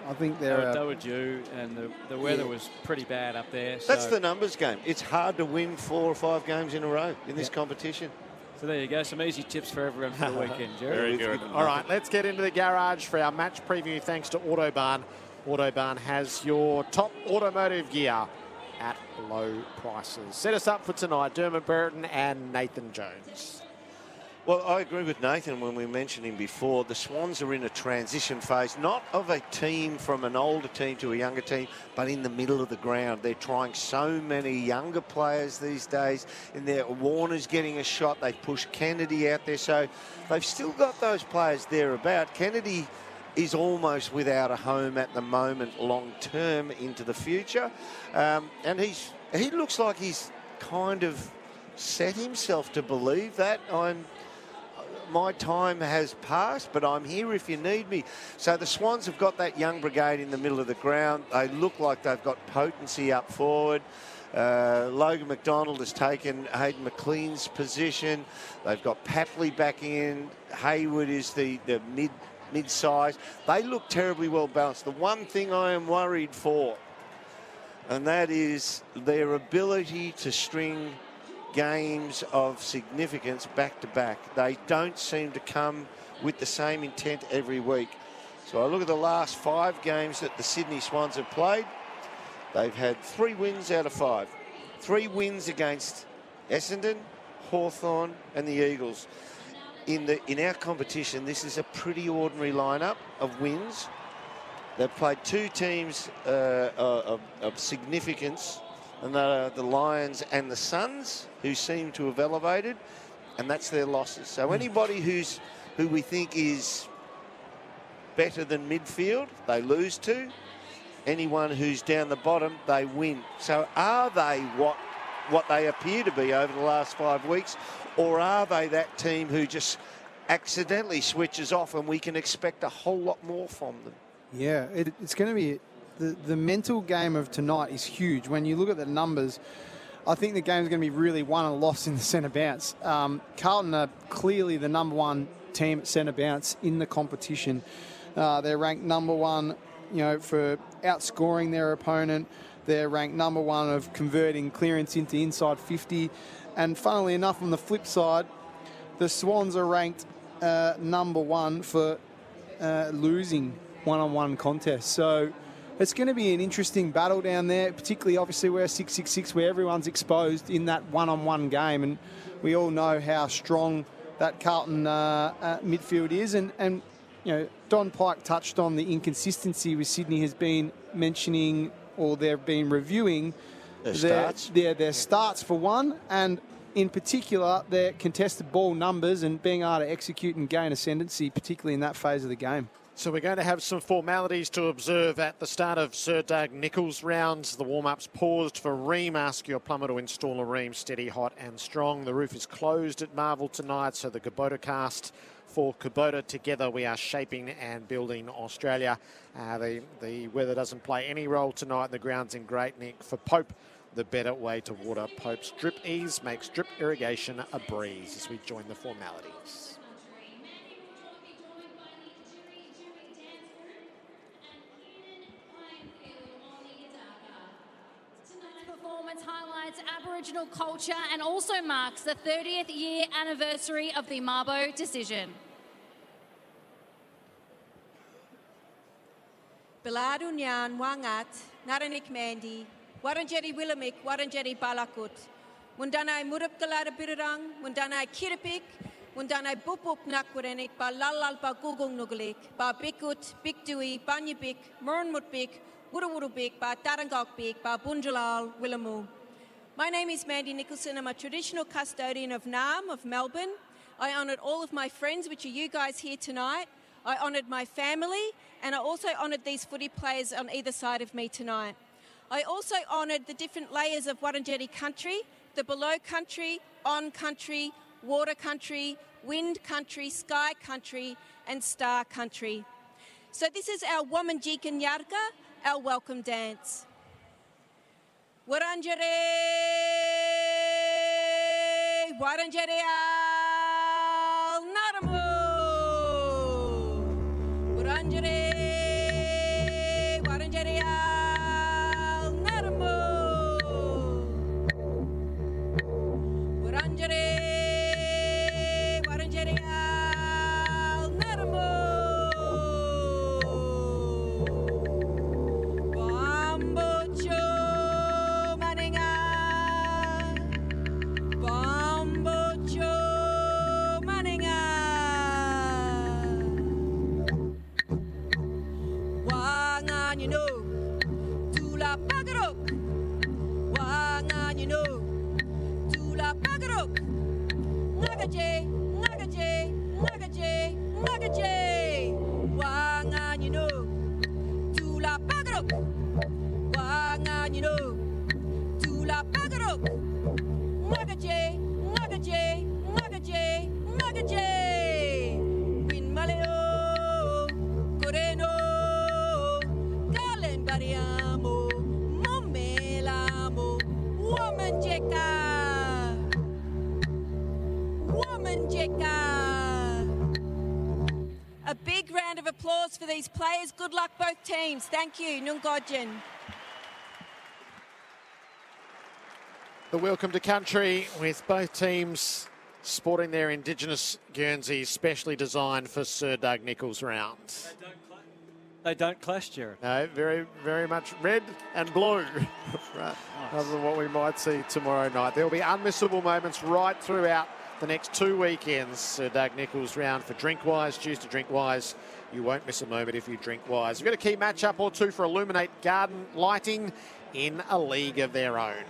I think they're. They were, uh, they were due, and the, the weather yeah. was pretty bad up there. So. That's the numbers game. It's hard to win four or five games in a row in this competition. So there you go, some easy tips for everyone for the weekend, Jerry. Very good. All right, let's get into the garage for our match preview. Thanks to Autobarn. Autobarn has your top automotive gear at low prices. Set us up for tonight, Dermott Brereton and Nathan Jones. Well, I agree with Nathan when we mentioned him before. The Swans are in a transition phase, not of a team from an older team to a younger team, but in the middle of the ground. They're trying so many younger players these days. In there, Warner's getting a shot. They've pushed Kennedy out there, so they've still got those players there about. Kennedy is almost without a home at the moment, long term into the future, um, and he's he looks like he's kind of set himself to believe that. I'm my time has passed, but I'm here if you need me. So the Swans have got that young brigade in the middle of the ground. They look like they've got potency up forward. Uh, Logan McDonald has taken Hayden McLean's position. They've got Papley back in. Hayward is the, the mid mid size. They look terribly well balanced. The one thing I am worried for, and that is their ability to string games of significance back to back. They don't seem to come with the same intent every week. So I look at the last five games that the Sydney Swans have played. They've had three wins out of five. Three wins against Essendon, Hawthorn, and the Eagles. In the in our competition, this is a pretty ordinary lineup of wins. They've played two teams uh, of, of significance, and that are the Lions and the Suns, who seem to have elevated, and that's their losses. So hmm. anybody who's who we think is better than midfield, they lose to. Anyone who's down the bottom, they win. So are they what what they appear to be over the last five weeks, or are they that team who just accidentally switches off and we can expect a whole lot more from them? Yeah, it, it's going to be the, the mental game of tonight is huge. When you look at the numbers, I think the game's going to be really won and lost in the centre bounce. Um, Carlton are clearly the number one team at centre bounce in the competition. Uh, they're ranked number one, you know, for outscoring their opponent. They're ranked number one of converting clearance into inside 50. And funnily enough, on the flip side, the Swans are ranked uh, number one for uh, losing one-on-one contests. So it's going to be an interesting battle down there, particularly obviously we're 666 where everyone's exposed in that one-on-one game. And we all know how strong that Carlton uh, uh, midfield is. And, and, you know, Don Pyke touched on the inconsistency with Sydney has been mentioning or they've been reviewing their, their starts. Their, their starts for one, and in particular their contested ball numbers and being able to execute and gain ascendancy, particularly in that phase of the game. So we're going to have some formalities to observe at the start of Sir Doug Nicholls rounds. The warm-ups paused for Rheem. Ask your plumber to install a Rheem steady, hot and strong. The roof is closed at Marvel tonight, so the Kubota cast for Kubota. Together we are shaping and building Australia. Uh, the, the weather doesn't play any role tonight. The ground's in great nick for Pope. The better way to water Pope's drip ease makes drip irrigation a breeze as we join the formalities. Highlights Aboriginal culture and also marks the 30th year anniversary of the Mabo decision. Beladu Nyan Wangat, Naranik Mandi, Waranjeri Willamik, Waranjeri Balakut, Mundanai Murup Galada Birurang, Mundanai Kiripik, Mundanai Bupup Nakwarenik, Ba Lalal Ba Gugung Nugulik, Ba Bikdui, Banyabik, Murnmutbik, Wurawurubik, Ba Tarangokbik, Ba Bunjalal, Willamu. My name is Mandy Nicholson. I'm a traditional custodian of Naarm of Melbourne. I honoured all of my friends, which are you guys here tonight. I honoured my family, and I also honoured these footy players on either side of me tonight. I also honoured the different layers of Wurundjeri country, the below country, on country, water country, wind country, sky country, and star country. So this is our Womanjikan Yarka, our welcome dance. Wurundjeri, Wurundjeri Nagaje, applause for these players. Good luck, both teams. Thank you, Nungodjin. The welcome to country with both teams sporting their Indigenous Guernseys specially designed for Sir Doug Nicholls rounds. They don't clash, Gerard. No, very, very much red and blue, right, other than what we might see tomorrow night. There will be unmissable moments right throughout the next two weekends. Sir Doug Nicholls round for Drinkwise. Choose to drink wise. You won't miss a moment if you drink wise. We've got a key matchup or two for Illuminate Garden Lighting in a league of their own.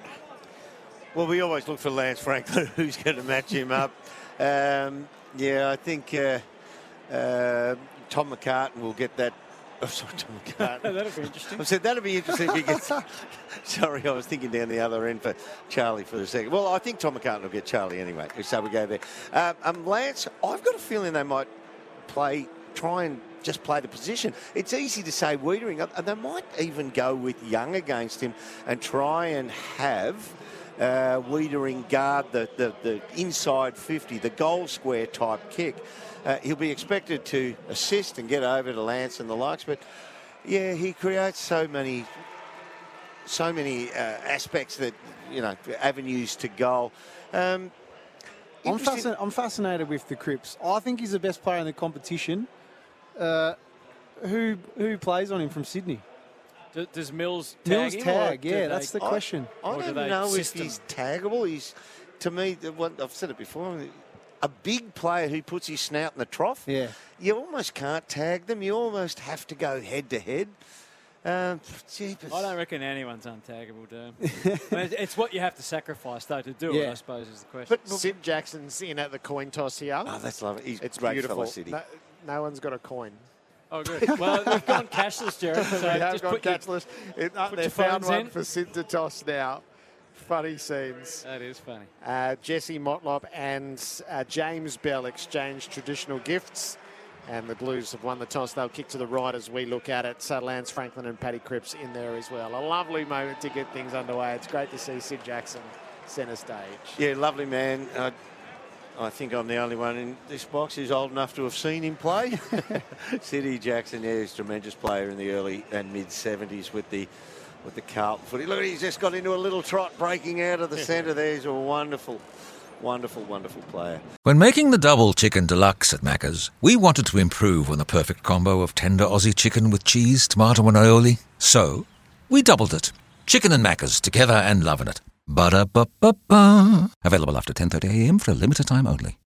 Well, we always look for Lance Franklin, who's going to match him up. Um, yeah, I think uh, uh, Tom McCartin will get that. Oh, sorry, Tom McCartin. That'll be interesting. I said that'd be interesting if he gets. sorry, I was thinking down the other end for Charlie for a second. Well, I think Tom McCartin will get Charlie anyway, so we go there. Um, um, Lance, I've got a feeling they might play, try and just play the position. It's easy to say Weitering, and they might even go with Young against him and try and have uh, Weitering guard the, the, the inside 50, the goal square type kick. Uh, he'll be expected to assist and get over to Lance and the likes, but yeah, he creates so many, so many uh, aspects that you know, avenues to goal. Um, I'm, fascin- I'm fascinated with the Crips. I think he's the best player in the competition. Uh, who who plays on him from Sydney? D- does Mills tag Mills him, tag, yeah, they- that's the I- question. I, Or do don't they know if he's taggable. He's, to me, the one, I've said it before, a big player who puts his snout in the trough. Yeah. You almost can't tag them. You almost have to go head to head. Um. I don't reckon anyone's untaggable, do I mean, it's- it's what you have to sacrifice, though, to do it, I suppose, is the question. But Syd Jackson's in at the coin toss here. Oh, that's lovely. He's it's great beautiful. City. No, no one's got a coin. Oh, good. Well, we've gone cashless, Gerard. So we have just gone put your- cashless. It, uh, put they your found one in. for Syd to toss now. Funny scenes. That is funny. Uh, Jesse Motlop and uh, James Bell exchange traditional gifts. And the Blues have won the toss. They'll kick to the right as we look at it. So Lance Franklin and Paddy Cripps in there as well. A lovely moment to get things underway. It's great to see Syd Jackson centre stage. Yeah, lovely man. I, I think I'm the only one in this box who's old enough to have seen him play. City Jackson, yeah, he's a tremendous player in the early and mid 70s with the with the Carlton footy. Look, at he's just got into a little trot breaking out of the centre there. He's a wonderful, wonderful, wonderful player. When making the double chicken deluxe at Macca's, we wanted to improve on the perfect combo of tender Aussie chicken with cheese, tomato, and aioli. So, we doubled it. Chicken and Macca's together and loving it. Ba-da-ba-ba-ba. Available after 10.30am for a limited time only.